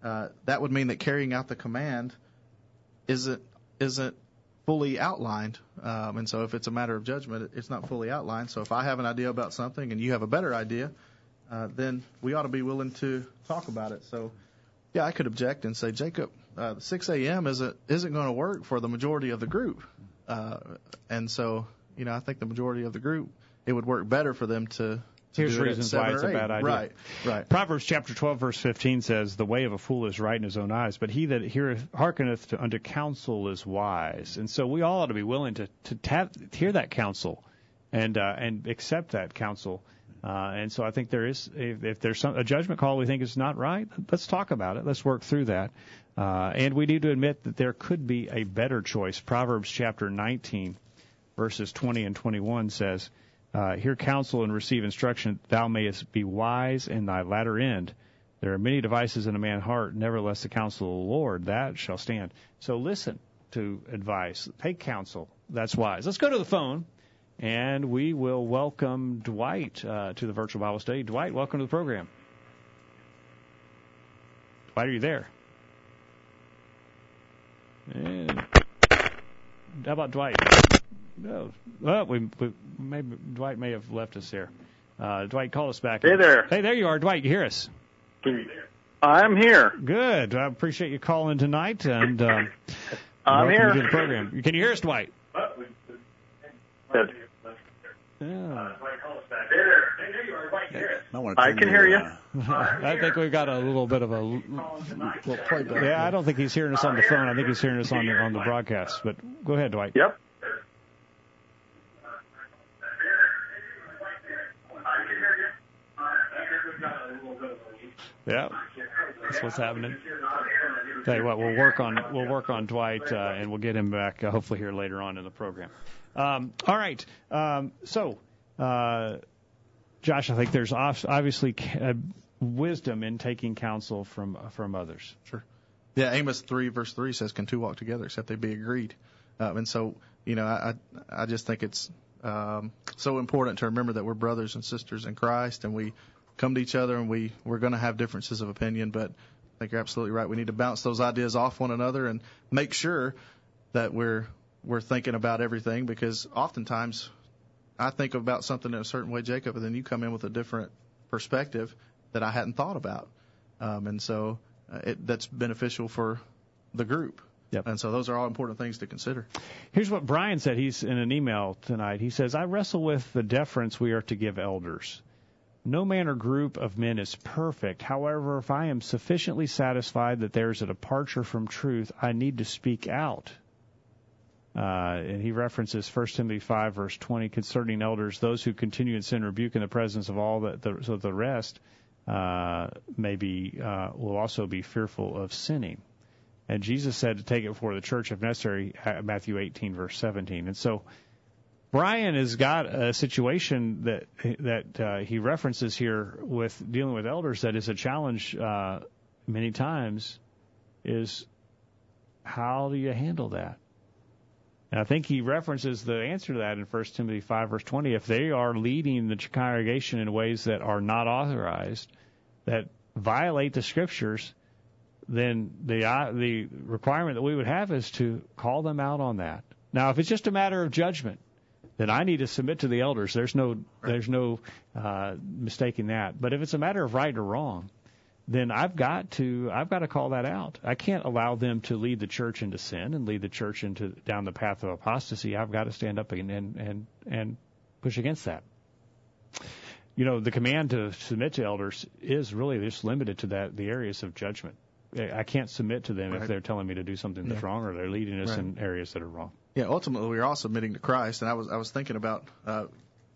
uh, that would mean that carrying out the command isn't isn't fully outlined. Um, and so if it's a matter of judgment, it's not fully outlined. So if I have an idea about something and you have a better idea, uh, then we ought to be willing to talk about it. So yeah, I could object and say, Jacob, uh, 6 a.m. isn't isn't going to work for the majority of the group. Uh, and so you know, I think the majority of the group, it would work better for them to Here's reasons why it's a bad idea. Right, right. Proverbs chapter 12, verse 15 says, The way of a fool is right in his own eyes, but he that heareth, hearkeneth to, unto counsel is wise. And so we all ought to be willing to, to tap, hear that counsel and, uh, and accept that counsel. Uh, and so I think there is, if, if there's some, a judgment call we think is not right, let's talk about it. Let's work through that. Uh, and we need to admit that there could be a better choice. Proverbs chapter 19, verses 20 and 21 says, uh, hear counsel and receive instruction, thou mayest be wise in thy latter end. There are many devices in a man's heart, nevertheless the counsel of the Lord, that shall stand. So listen to advice. Take counsel. That's wise. Let's go to the phone, and we will welcome Dwight uh, to the virtual Bible study. Dwight, welcome to the program. Dwight, are you there? And how about Dwight? No. Well, we, we maybe Dwight may have left us here. Uh, Dwight, call us back. Hey there. Hey, there you are, Dwight. You hear us? I'm here. Good. I appreciate you calling tonight, and uh, I'm welcome here. to the program. Can you hear us, Dwight? Good. Yeah. Might I can hear you. uh, I think we've got a little bit of a. Yeah, I don't think he's hearing us on the phone. I think he's hearing us on the on the broadcast. But go ahead, Dwight. Yep. Yeah, that's what's happening. Tell you what, we'll work on we'll work on Dwight, uh, and we'll get him back uh, hopefully here later on in the program. Um, all right, um, so uh, Josh, I think there's obviously uh, wisdom in taking counsel from from others. Sure. Yeah, Amos three verse three says, "Can two walk together except they be agreed?" Um, and so, you know, I I just think it's um, so important to remember that we're brothers and sisters in Christ, and we come to each other, and we we're going to have differences of opinion, but I think you're absolutely right. We need to bounce those ideas off one another and make sure that we're we're thinking about everything because oftentimes I think about something in a certain way, Jacob, and then you come in with a different perspective that I hadn't thought about, um, and so uh, it, that's beneficial for the group. Yep. And so those are all important things to consider. Here's what Brian said. He's in an email tonight. He says, "I wrestle with the deference we are to give elders." No man or group of men is perfect. However, if I am sufficiently satisfied that there is a departure from truth, I need to speak out. Uh, and he references 1 Timothy 5 verse 20 concerning elders, those who continue in sin rebuke in the presence of all that the, so the rest uh, maybe uh, will also be fearful of sinning. And Jesus said to take it before the church if necessary, uh, Matthew 18 verse 17. And so Brian has got a situation that that uh, he references here with dealing with elders that is a challenge uh, many times. Is how do you handle that? And I think he references the answer to that in 1 Timothy 5 verse 20. If they are leading the congregation in ways that are not authorized, that violate the scriptures, then the uh, the requirement that we would have is to call them out on that. Now, if it's just a matter of judgment, then I need to submit to the elders. There's no there's no uh, mistaking that. But if it's a matter of right or wrong, then I've got to I've got to call that out. I can't allow them to lead the church into sin and lead the church into down the path of apostasy. I've got to stand up and and and, and push against that. You know, the command to submit to elders is really just limited to that the areas of judgment. I can't submit to them Right. if they're telling me to do something that's Yeah. wrong or they're leading us Right. in areas that are wrong. Yeah, ultimately we're all submitting to Christ, and I was I was thinking about uh,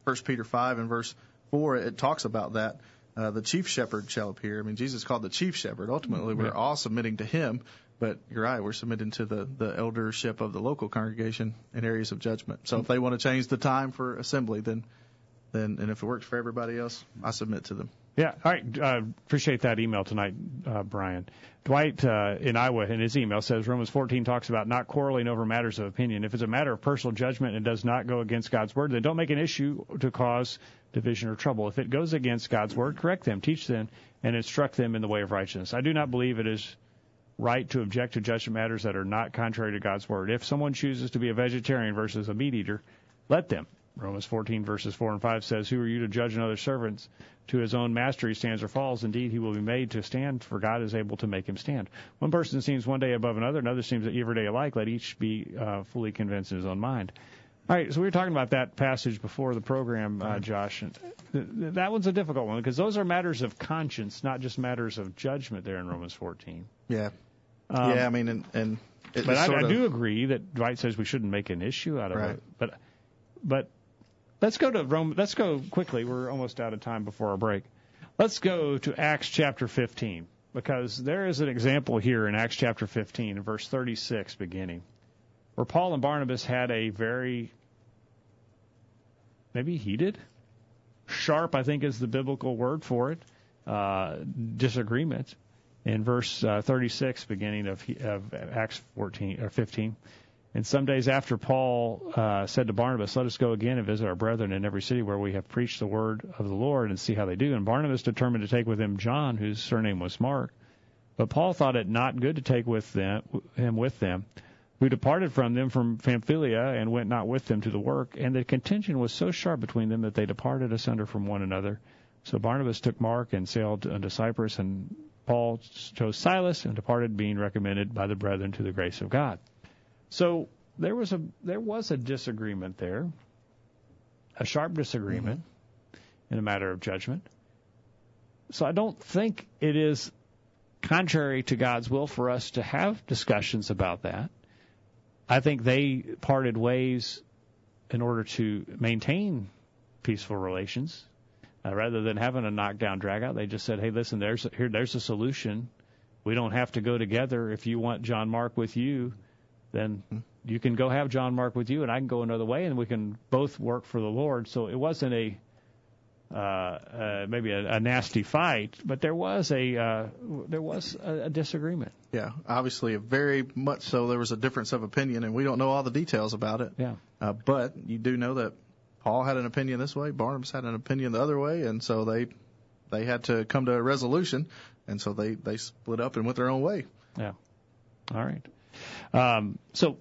First Peter five and verse four. It talks about that uh, the chief shepherd shall appear. I mean, Jesus called the chief shepherd. Ultimately, we're Yeah. all submitting to Him, but you're right, we're submitting to the the eldership of the local congregation in areas of judgment. So if they want to change the time for assembly, then then and if it works for everybody else, I submit to them. Yeah. All right. Uh, appreciate that email tonight, uh, Brian. Dwight uh, in Iowa in his email says Romans 14 talks about not quarreling over matters of opinion. If it's a matter of personal judgment and does not go against God's word, then don't make an issue to cause division or trouble. If it goes against God's word, correct them, teach them, and instruct them in the way of righteousness. I do not believe it is right to object to judgment matters that are not contrary to God's word. If someone chooses to be a vegetarian versus a meat eater, let them. Romans 14 verses 4 and 5 says, Who are you to judge another servants? To his own master he stands or falls. Indeed, he will be made to stand, for God is able to make him stand. One person seems one day above another, another seems every day alike. Let each be uh, fully convinced in his own mind. All right, so we were talking about that passage before the program, uh, Josh. And th- th- that one's a difficult one because those are matters of conscience, not just matters of judgment there in Romans 14. Yeah, Um, yeah. I mean, and and but I, I do agree that Dwight says we shouldn't make an issue out of Right. it. But but let's go to Rome. Let's go quickly. We're almost out of time before our break. Let's go to Acts chapter 15 because there is an example here in Acts chapter 15, verse 36, beginning, where Paul and Barnabas had a very maybe heated, sharp, I think is the biblical word for it, uh, disagreement in verse uh, 36, beginning of, of Acts 14 or 15. And some days after Paul uh, said to Barnabas, "Let us go again and visit our brethren in every city where we have preached the word of the Lord and see how they do." And Barnabas determined to take with him John, whose surname was Mark. But Paul thought it not good to take with them him with them, who departed from them from Pamphylia and went not with them to the work. And the contention was so sharp between them that they departed asunder from one another. So Barnabas took Mark and sailed unto Cyprus, and Paul chose Silas and departed, being recommended by the brethren to the grace of God. So there was a there was a disagreement there, a sharp disagreement in a matter of judgment. So I don't think it is contrary to God's will for us to have discussions about that. I think they parted ways in order to maintain peaceful relations. Uh, rather than having a knockdown drag out, they just said, "Hey, listen, there's a, here, there's a solution. We don't have to go together. If you want John Mark with you, then you can go have John Mark with you, and I can go another way, and we can both work for the Lord." So it wasn't a uh, uh, maybe a, a nasty fight, but there was a uh, there was a, a disagreement. Yeah, obviously, very much so. There was a difference of opinion, and we don't know all the details about it. Yeah. Uh, but you do know that Paul had an opinion this way, Barnabas had an opinion the other way, and so they they had to come to a resolution, and so they they split up and went their own way. Yeah. All right. Um, so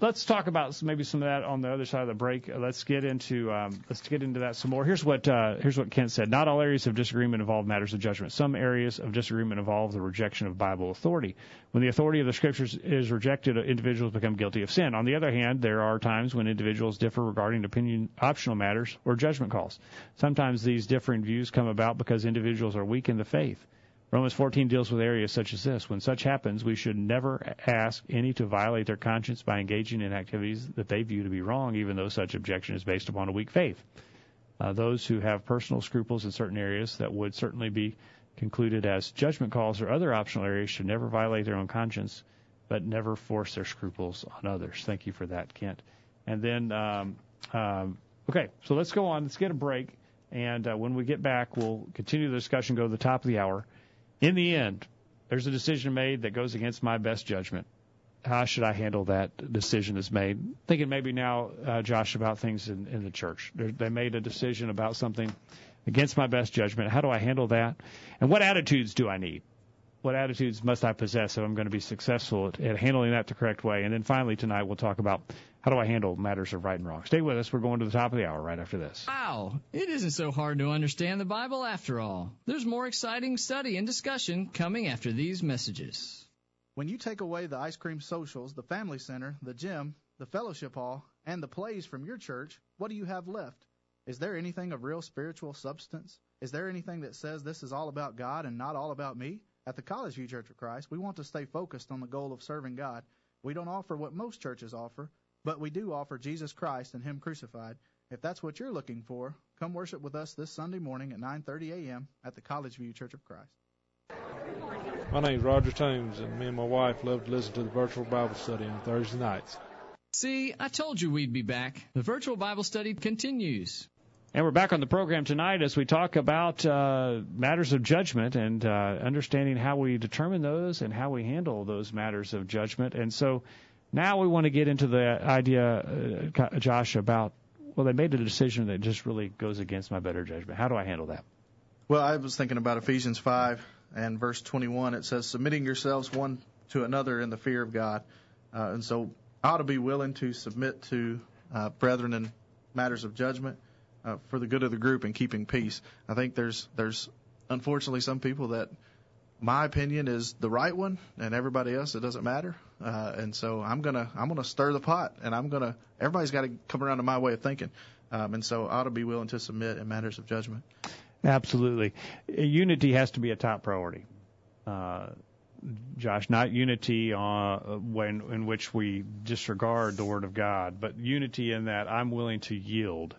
let's talk about maybe some of that on the other side of the break. Uh, Let's get into um, let's get into that some more. Here's what uh, here's what Kent said. Not all areas of disagreement involve matters of judgment. Some areas of disagreement involve the rejection of Bible authority. When the authority of the Scriptures is rejected, individuals become guilty of sin. On the other hand, there are times when individuals differ regarding opinion optional matters or judgment calls. Sometimes these differing views come about because individuals are weak in the faith. Romans 14 deals with areas such as this. When such happens, we should never ask any to violate their conscience by engaging in activities that they view to be wrong, even though such objection is based upon a weak faith. Uh, those who have personal scruples in certain areas that would certainly be concluded as judgment calls or other optional areas should never violate their own conscience, but never force their scruples on others. Thank you for that, Kent. And then, um, um, okay, so let's go on. Let's get a break. And uh, when we get back, we'll continue the discussion, go to the top of the hour. In the end, there's a decision made that goes against my best judgment. How should I handle that decision that's made? Thinking maybe now, uh, Josh, about things in, in the church. They're, they made a decision about something against my best judgment. How do I handle that? And what attitudes do I need? What attitudes must I possess if I'm going to be successful at, at handling that the correct way? And then finally tonight we'll talk about how do I handle matters of right and wrong. Stay with us. We're going to the top of the hour right after this. Wow, it isn't so hard to understand the Bible after all. There's more exciting study and discussion coming after these messages. When you take away the ice cream socials, the family center, the gym, the fellowship hall, and the plays from your church, what do you have left? Is there anything of real spiritual substance? Is there anything that says this is all about God and not all about me? At the College View Church of Christ, we want to stay focused on the goal of serving God. We don't offer what most churches offer, but we do offer Jesus Christ and Him crucified. If that's what you're looking for, come worship with us this Sunday morning at 9:30 a.m. at the College View Church of Christ. My name is Roger Toombs, and me and my wife love to listen to the virtual Bible study on Thursday nights. See, I told you we'd be back. The virtual Bible study continues. And we're back on the program tonight as we talk about uh, matters of judgment and uh, understanding how we determine those and how we handle those matters of judgment. And so now we want to get into the idea, uh, Josh, about well, they made a decision that just really goes against my better judgment. How do I handle that? Well, I was thinking about Ephesians 5 and verse 21. It says, submitting yourselves one to another in the fear of God. Uh, and so ought to be willing to submit to uh, brethren in matters of judgment uh, for the good of the group and keeping peace. I think there's there's unfortunately some people that my opinion is the right one, and everybody else it doesn't matter. Uh, and so I'm gonna I'm gonna stir the pot, and I'm gonna everybody's got to come around to my way of thinking. Um, and so I ought to be willing to submit in matters of judgment. Absolutely, unity has to be a top priority. Uh, Josh, not unity uh, when in which we disregard the Word of God, but unity in that I'm willing to yield.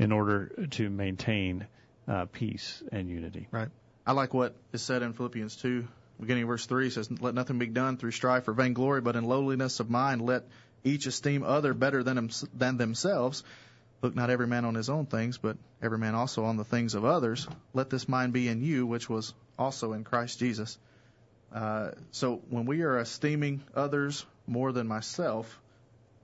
In order to maintain uh, peace and unity. Right. I like what is said in Philippians 2, beginning verse 3 says, Let nothing be done through strife or vainglory, but in lowliness of mind let each esteem other better than, than themselves. Look not every man on his own things, but every man also on the things of others. Let this mind be in you, which was also in Christ Jesus. Uh, so when we are esteeming others more than myself,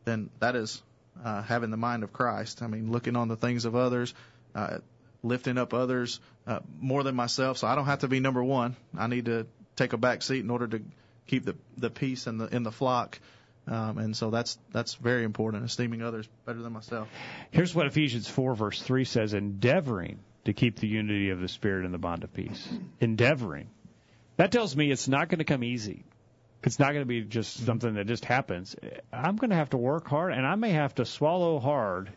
then that is uh, having the mind of Christ. I mean, looking on the things of others, uh, lifting up others uh, more than myself. So I don't have to be number one. I need to take a back seat in order to keep the the peace in the in the flock. Um, and so that's that's very important, esteeming others better than myself. Here's what Ephesians 4 verse 3 says: endeavoring to keep the unity of the spirit in the bond of peace. Endeavoring. That tells me it's not going to come easy. It's not going to be just something that just happens. I'm going to have to work hard, and I may have to swallow hard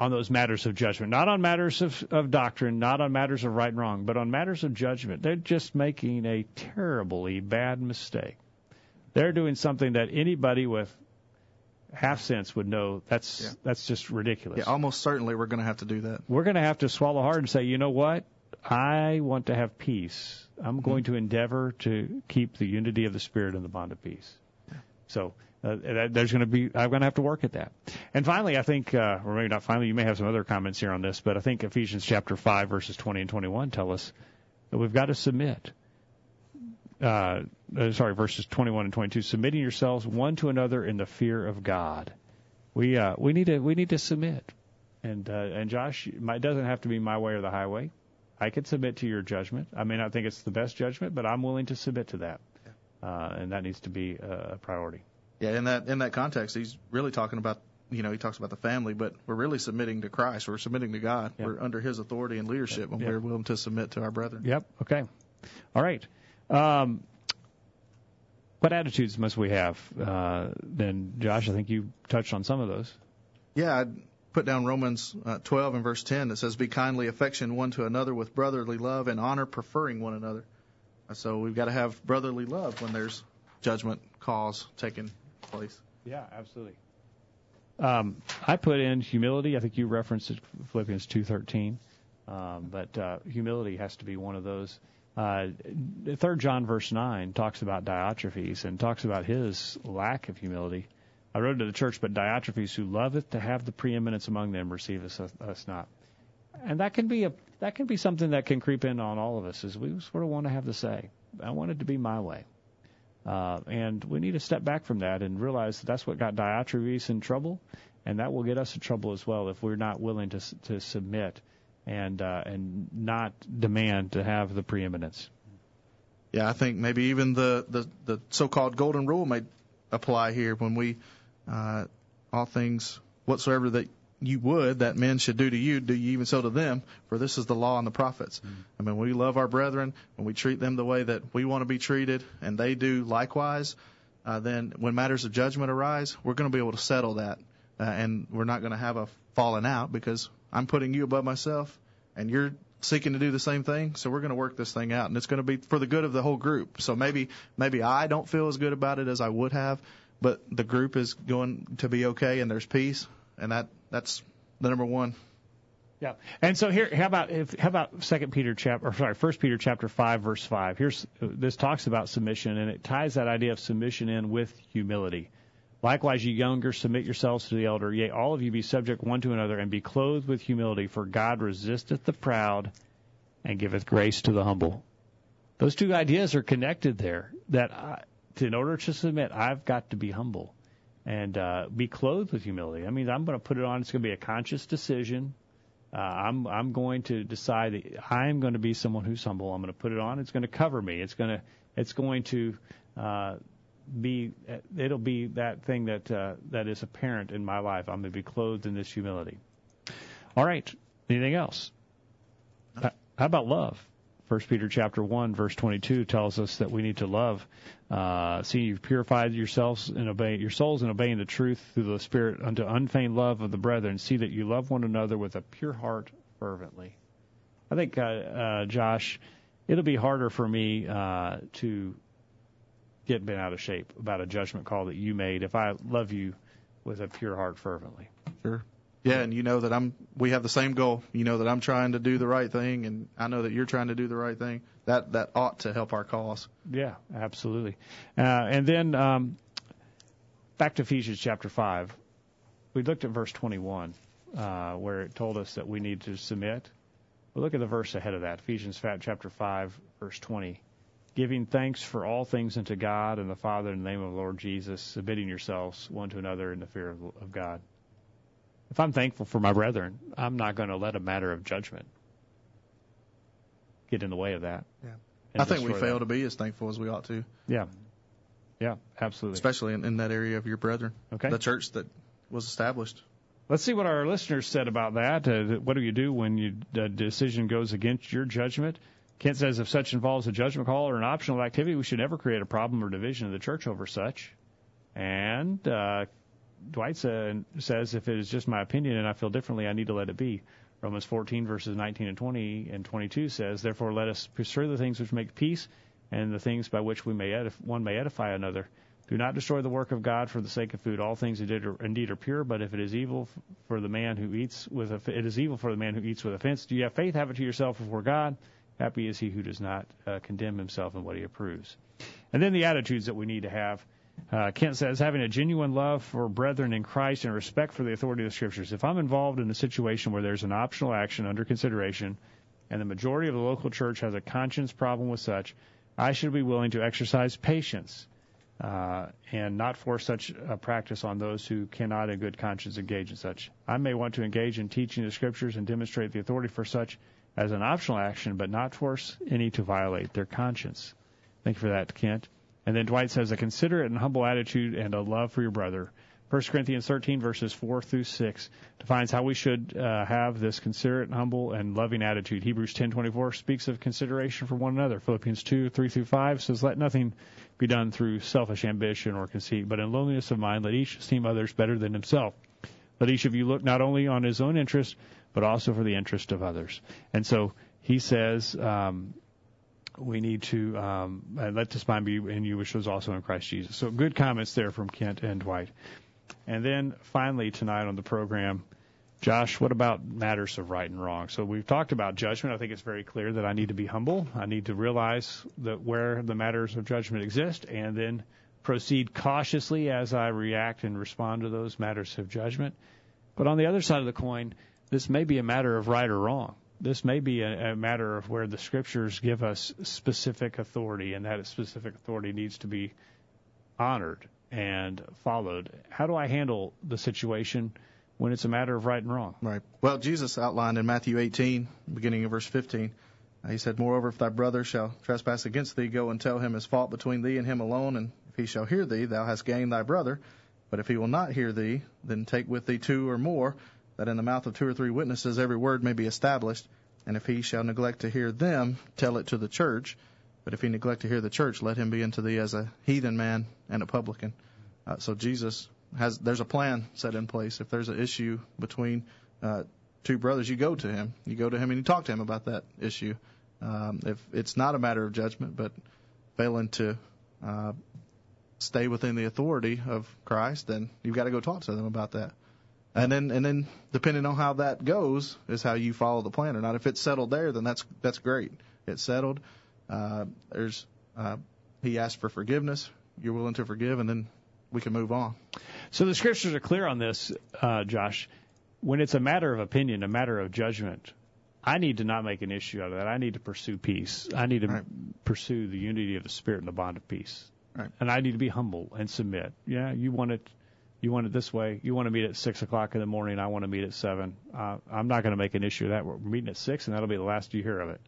on those matters of judgment, not on matters of, of doctrine, not on matters of right and wrong, but on matters of judgment. They're just making a terribly bad mistake. They're doing something that anybody with half sense would know that's Yeah. that's just ridiculous. Yeah, almost certainly we're going to have to do that. We're going to have to swallow hard and say, you know what? I want to have peace. I'm going to endeavor to keep the unity of the spirit and the bond of peace. So uh, there's going to be I'm going to have to work at that. And finally, I think, uh, or maybe not finally, you may have some other comments here on this, but I think Ephesians chapter five verses 20 and 21 tell us that we've got to submit. Uh, uh, sorry, verses 21 and 22, submitting yourselves one to another in the fear of God. We uh, we need to we need to submit. And uh, and Josh, it doesn't have to be my way or the highway. I can submit to your judgment. I may not think it's the best judgment, but I'm willing to submit to that, uh, and that needs to be a priority. Yeah, in that in that context, he's really talking about you know he talks about the family, but we're really submitting to Christ. We're submitting to God. Yep. We're under His authority and leadership when Yep. we're willing to submit to our brethren. Yep. Okay. All right. Um, what attitudes must we have? Uh, then, Josh, I think you touched on some of those. Yeah, put down Romans uh, 12 and verse 10 that says, "Be kindly affection one to another with brotherly love and honor, preferring one another." So we've got to have brotherly love when there's judgment calls taking place. Yeah, absolutely. Um, I put in humility. I think you referenced Philippians 2:13, um, but uh, humility has to be one of those. Uh, Third John verse nine talks about Diotrephes and talks about his lack of humility. I wrote to the church, but Diotrephes, who loveth to have the preeminence among them, receiveth us, not. And that can be a that can be something that can creep in on all of us, is we sort of want to have the say. I want it to be my way. Uh, and we need to step back from that and realize that that's what got Diotrephes in trouble, and that will get us in trouble as well if we're not willing to to submit and uh, and not demand to have the preeminence. Yeah, I think maybe even the the, the so-called golden rule may apply here when we uh, all things whatsoever that you would that men should do to you, do you even so to them? For this is the law and the prophets. Mm-hmm. I mean, we love our brethren, when we treat them the way that we want to be treated, and they do likewise, uh, then when matters of judgment arise, we're going to be able to settle that, uh, and we're not going to have a falling out because I'm putting you above myself, and you're seeking to do the same thing. So we're going to work this thing out, and it's going to be for the good of the whole group. So maybe maybe I don't feel as good about it as I would have, but the group is going to be okay, and there's peace, and that that's the number one. Yeah, and so here, how about if how about Second Peter chapter, or sorry, First Peter chapter five, verse five. Here's this talks about submission, and it ties that idea of submission in with humility. Likewise, you younger, submit yourselves to the elder. Yea, all of you be subject one to another, and be clothed with humility. For God resisteth the proud, and giveth grace to the humble. Those two ideas are connected there. That I, in order to submit, I've got to be humble and uh, be clothed with humility. I mean, I'm going to put it on. It's going to be a conscious decision. Uh, I'm I'm going to decide that I'm going to be someone who's humble. I'm going to put it on. It's going to cover me. It's going to it's going to uh, be it'll be that thing that uh, that is apparent in my life. I'm going to be clothed in this humility. All right. Anything else? How about love? First Peter chapter one verse 22 tells us that we need to love. Uh, see, you've purified yourselves and obey your souls in obeying the truth through the Spirit unto unfeigned love of the brethren. See that you love one another with a pure heart fervently. I think, uh, uh, Josh, it'll be harder for me uh, to get bent out of shape about a judgment call that you made if I love you with a pure heart fervently. Sure. Yeah, and you know that I'm. We have the same goal. You know that I'm trying to do the right thing, and I know that you're trying to do the right thing. That that ought to help our cause. Yeah, absolutely. Uh, and then um, back to Ephesians chapter five. We looked at verse 21, uh, where it told us that we need to submit. Well, look at the verse ahead of that, Ephesians chapter 5, verse 20. Giving thanks for all things unto God and the Father in the name of the Lord Jesus, submitting yourselves one to another in the fear of, of God. If I'm thankful for my brethren, I'm not going to let a matter of judgment get in the way of that. Yeah. I think we fail that. to be as thankful as we ought to. Yeah. Yeah, absolutely. Especially in, in that area of your brethren. Okay. The church that was established. Let's see what our listeners said about that. Uh, what do you do when you, a decision goes against your judgment? Kent says if such involves a judgment call or an optional activity, we should never create a problem or division of the church over such. And uh, Dwight says, if it is just my opinion and I feel differently, I need to let it be. Romans 14 verses 19 and 20 and 22 says, therefore let us pursue the things which make peace and the things by which we may edif- one may edify another. Do not destroy the work of God for the sake of food. All things indeed are, indeed are pure, but if it is evil for the man who eats with a, it is evil for the man who eats with offense. Do you have faith? Have it to yourself before God. Happy is he who does not uh, condemn himself in what he approves. And then the attitudes that we need to have. Uh, Kent says, having a genuine love for brethren in Christ and respect for the authority of the Scriptures. If I'm involved in a situation where there's an optional action under consideration, and the majority of the local church has a conscience problem with such, I should be willing to exercise patience uh, and not force such a practice on those who cannot, in good conscience, engage in such. I may want to engage in teaching the Scriptures and demonstrate the authority for such as an optional action, but not force any to violate their conscience. Thank you for that, Kent. And then Dwight says a considerate and humble attitude and a love for your brother. 1 Corinthians 13 verses 4 through 6 defines how we should uh, have this considerate, and humble, and loving attitude. Hebrews 10:24 speaks of consideration for one another. Philippians 2 3 through 5 says, "Let nothing be done through selfish ambition or conceit, but in loneliness of mind, let each esteem others better than himself. Let each of you look not only on his own interest, but also for the interest of others." And so he says, um, we need to um, uh, let this mind be in you, which was also in Christ Jesus. So good comments there from Kent and Dwight. And then finally tonight on the program, Josh, what about matters of right and wrong? So we've talked about judgment. I think it's very clear that I need to be humble. I need to realize that where the matters of judgment exist, and then proceed cautiously as I react and respond to those matters of judgment. But on the other side of the coin, this may be a matter of right or wrong. This may be a, a matter of where the scriptures give us specific authority, and that specific authority needs to be honored and followed. How do I handle the situation when it's a matter of right and wrong? Right. Well, Jesus outlined in Matthew 18, beginning of verse 15, uh, he said, Moreover, if thy brother shall trespass against thee, go and tell him his fault between thee and him alone, and if he shall hear thee, thou hast gained thy brother. But if he will not hear thee, then take with thee two or more, that in the mouth of two or three witnesses every word may be established. And if he shall neglect to hear them, tell it to the church. But if he neglect to hear the church, let him be unto thee as a heathen man and a publican. Uh, so Jesus has there's a plan set in place. If there's an issue between uh, two brothers, you go to him. You go to him and you talk to him about that issue. Um, if it's not a matter of judgment, but failing to uh, stay within the authority of Christ, then you've got to go talk to them about that. And then, and then, depending on how that goes, is how you follow the plan or not. If it's settled there, then that's that's great. It's settled. Uh, there's uh, he asked for forgiveness. You're willing to forgive, and then we can move on. So the scriptures are clear on this, uh, Josh. When it's a matter of opinion, a matter of judgment, I need to not make an issue out of that. I need to pursue peace. I need to right. pursue the unity of the spirit and the bond of peace. Right. And I need to be humble and submit. Yeah, you want it, you want it this way. You want to meet at six o'clock in the morning. I want to meet at seven. Uh, I'm not going to make an issue of that. We're meeting at six, and that'll be the last you hear of it.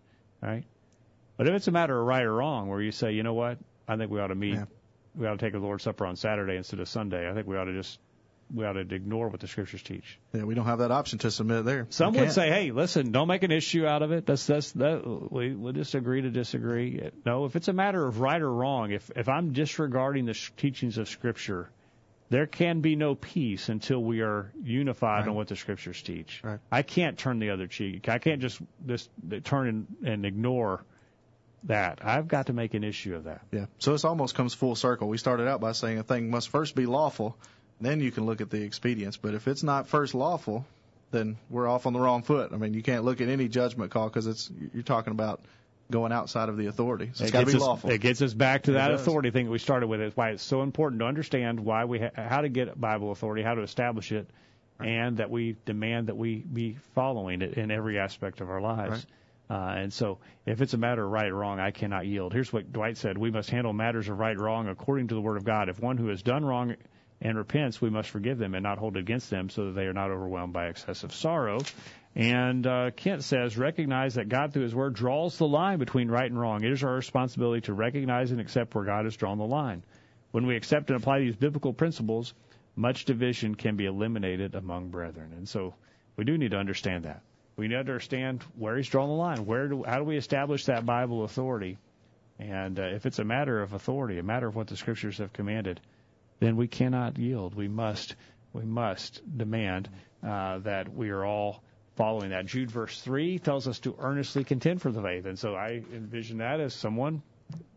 Right. But if it's a matter of right or wrong, where you say, you know what, I think we ought to meet. Yeah. We ought to take a Lord's Supper on Saturday instead of Sunday. I think we ought to just we ought to ignore what the scriptures teach. Yeah, we don't have that option to submit there. Some would say, "Hey, listen, don't make an issue out of it. That's that's that. We we'll just agree to disagree." No, if it's a matter of right or wrong, if if I'm disregarding the sh- teachings of Scripture, there can be no peace until we are unified Right. on what the Scriptures teach. Right. I can't turn the other cheek. I can't just just turn and, and ignore that. I've got to make an issue of that. Yeah. So this almost comes full circle. We started out by saying a thing must first be lawful, then you can look at the expedience. But if it's not first lawful, then we're off on the wrong foot. I mean, you can't look at any judgment call because it's you're talking about going outside of the authority. So it's It got to be us- lawful. It gets us back to It that does. authority thing that we started with. It's why it's so important to understand why we ha- how to get Bible authority, how to establish it, and that we demand that we be following it in every aspect of our lives. Uh, and so, if it's a matter of right or wrong, I cannot yield. Here's what Dwight said: We must handle matters of right or wrong according to the Word of God. If one who has done wrong and repents, we must forgive them and not hold it against them, so that they are not overwhelmed by excessive sorrow. And uh, Kent says, recognize that God, through His Word, draws the line between right and wrong. It is our responsibility to recognize and accept where God has drawn the line. When we accept and apply these biblical principles, much division can be eliminated among brethren. And so we do need to understand that. We need to understand where He's drawn the line. Where do, how do we establish that Bible authority? And uh, if it's a matter of authority, a matter of what the Scriptures have commanded, then we cannot yield. We must, we must demand uh, that we are all following that. Jude verse three tells us to earnestly contend for the faith, and so I envision that as someone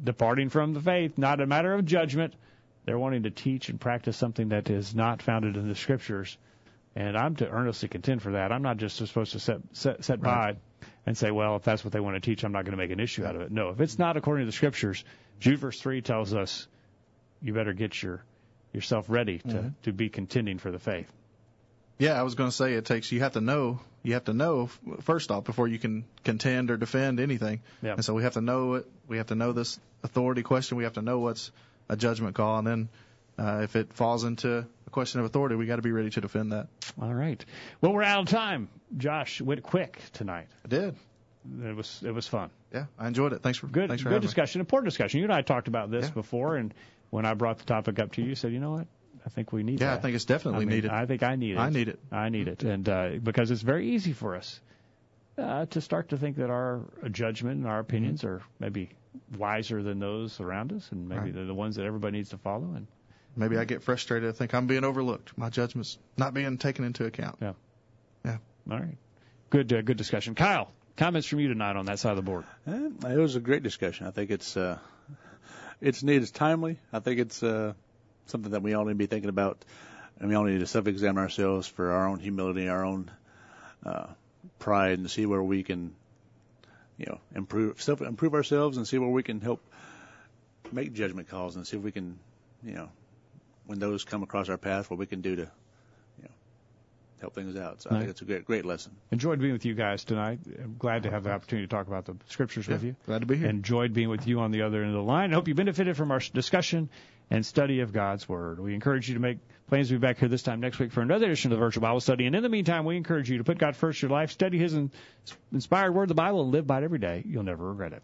departing from the faith, not a matter of judgment. They're wanting to teach and practice something that is not founded in the Scriptures, and I'm to earnestly contend for that. I'm not just supposed to set set, set by and say, well, if that's what they want to teach, I'm not going to make an issue out of it. No, if it's not according to the Scriptures, Jude verse three tells us you better get your yourself ready to, Mhm. to be contending for the faith. Yeah, I was going to say it takes you have to know you have to know first off before you can contend or defend anything. Yeah. And so we have to know it. We have to know this authority question. We have to know what's a judgment call, and then uh, if it falls into a question of authority, we got to be ready to defend that. All right. Well, we're out of time. Josh went quick tonight. I did. It was it was fun. Yeah, I enjoyed it. Thanks for Good thanks for good having me. discussion, important discussion. You and I talked about this Yeah. before, and when I brought the topic up to you, you said, you know what? I think we need Yeah, that. I think it's definitely I mean, needed. I think I need it. I need it. I need it, and uh, because it's very easy for us uh, to start to think that our judgment and our opinions Mm-hmm. are maybe wiser than those around us, and maybe Right. they're the ones that everybody needs to follow. And Maybe I get frustrated. I think I'm being overlooked. My judgment's not being taken into account. Yeah. Yeah. all right, good uh, good discussion, Kyle. Comments from you tonight on that side of the board. Eh, It was a great discussion. I think it's uh, it's needed, it's timely. I think it's uh, something that we all need to be thinking about, and we all need to self-examine ourselves for our own humility, our own uh, pride, and see where we can, you know, improve self improve ourselves, and see where we can help make judgment calls, and see if we can, you know, when those come across our path, what we can do to, you know, help things out. So I think it's a great great lesson. Enjoyed being with you guys tonight. I'm glad to have the opportunity to talk about the scriptures with you. glad to be here. Enjoyed being with you on the other end of the line. I hope you benefited from our discussion and study of God's Word. We encourage you to make plans to be back here this time next week for another edition of the Virtual Bible Study. And in the meantime, we encourage you to put God first in your life, study His inspired Word, the Bible, and live by it every day. You'll never regret it.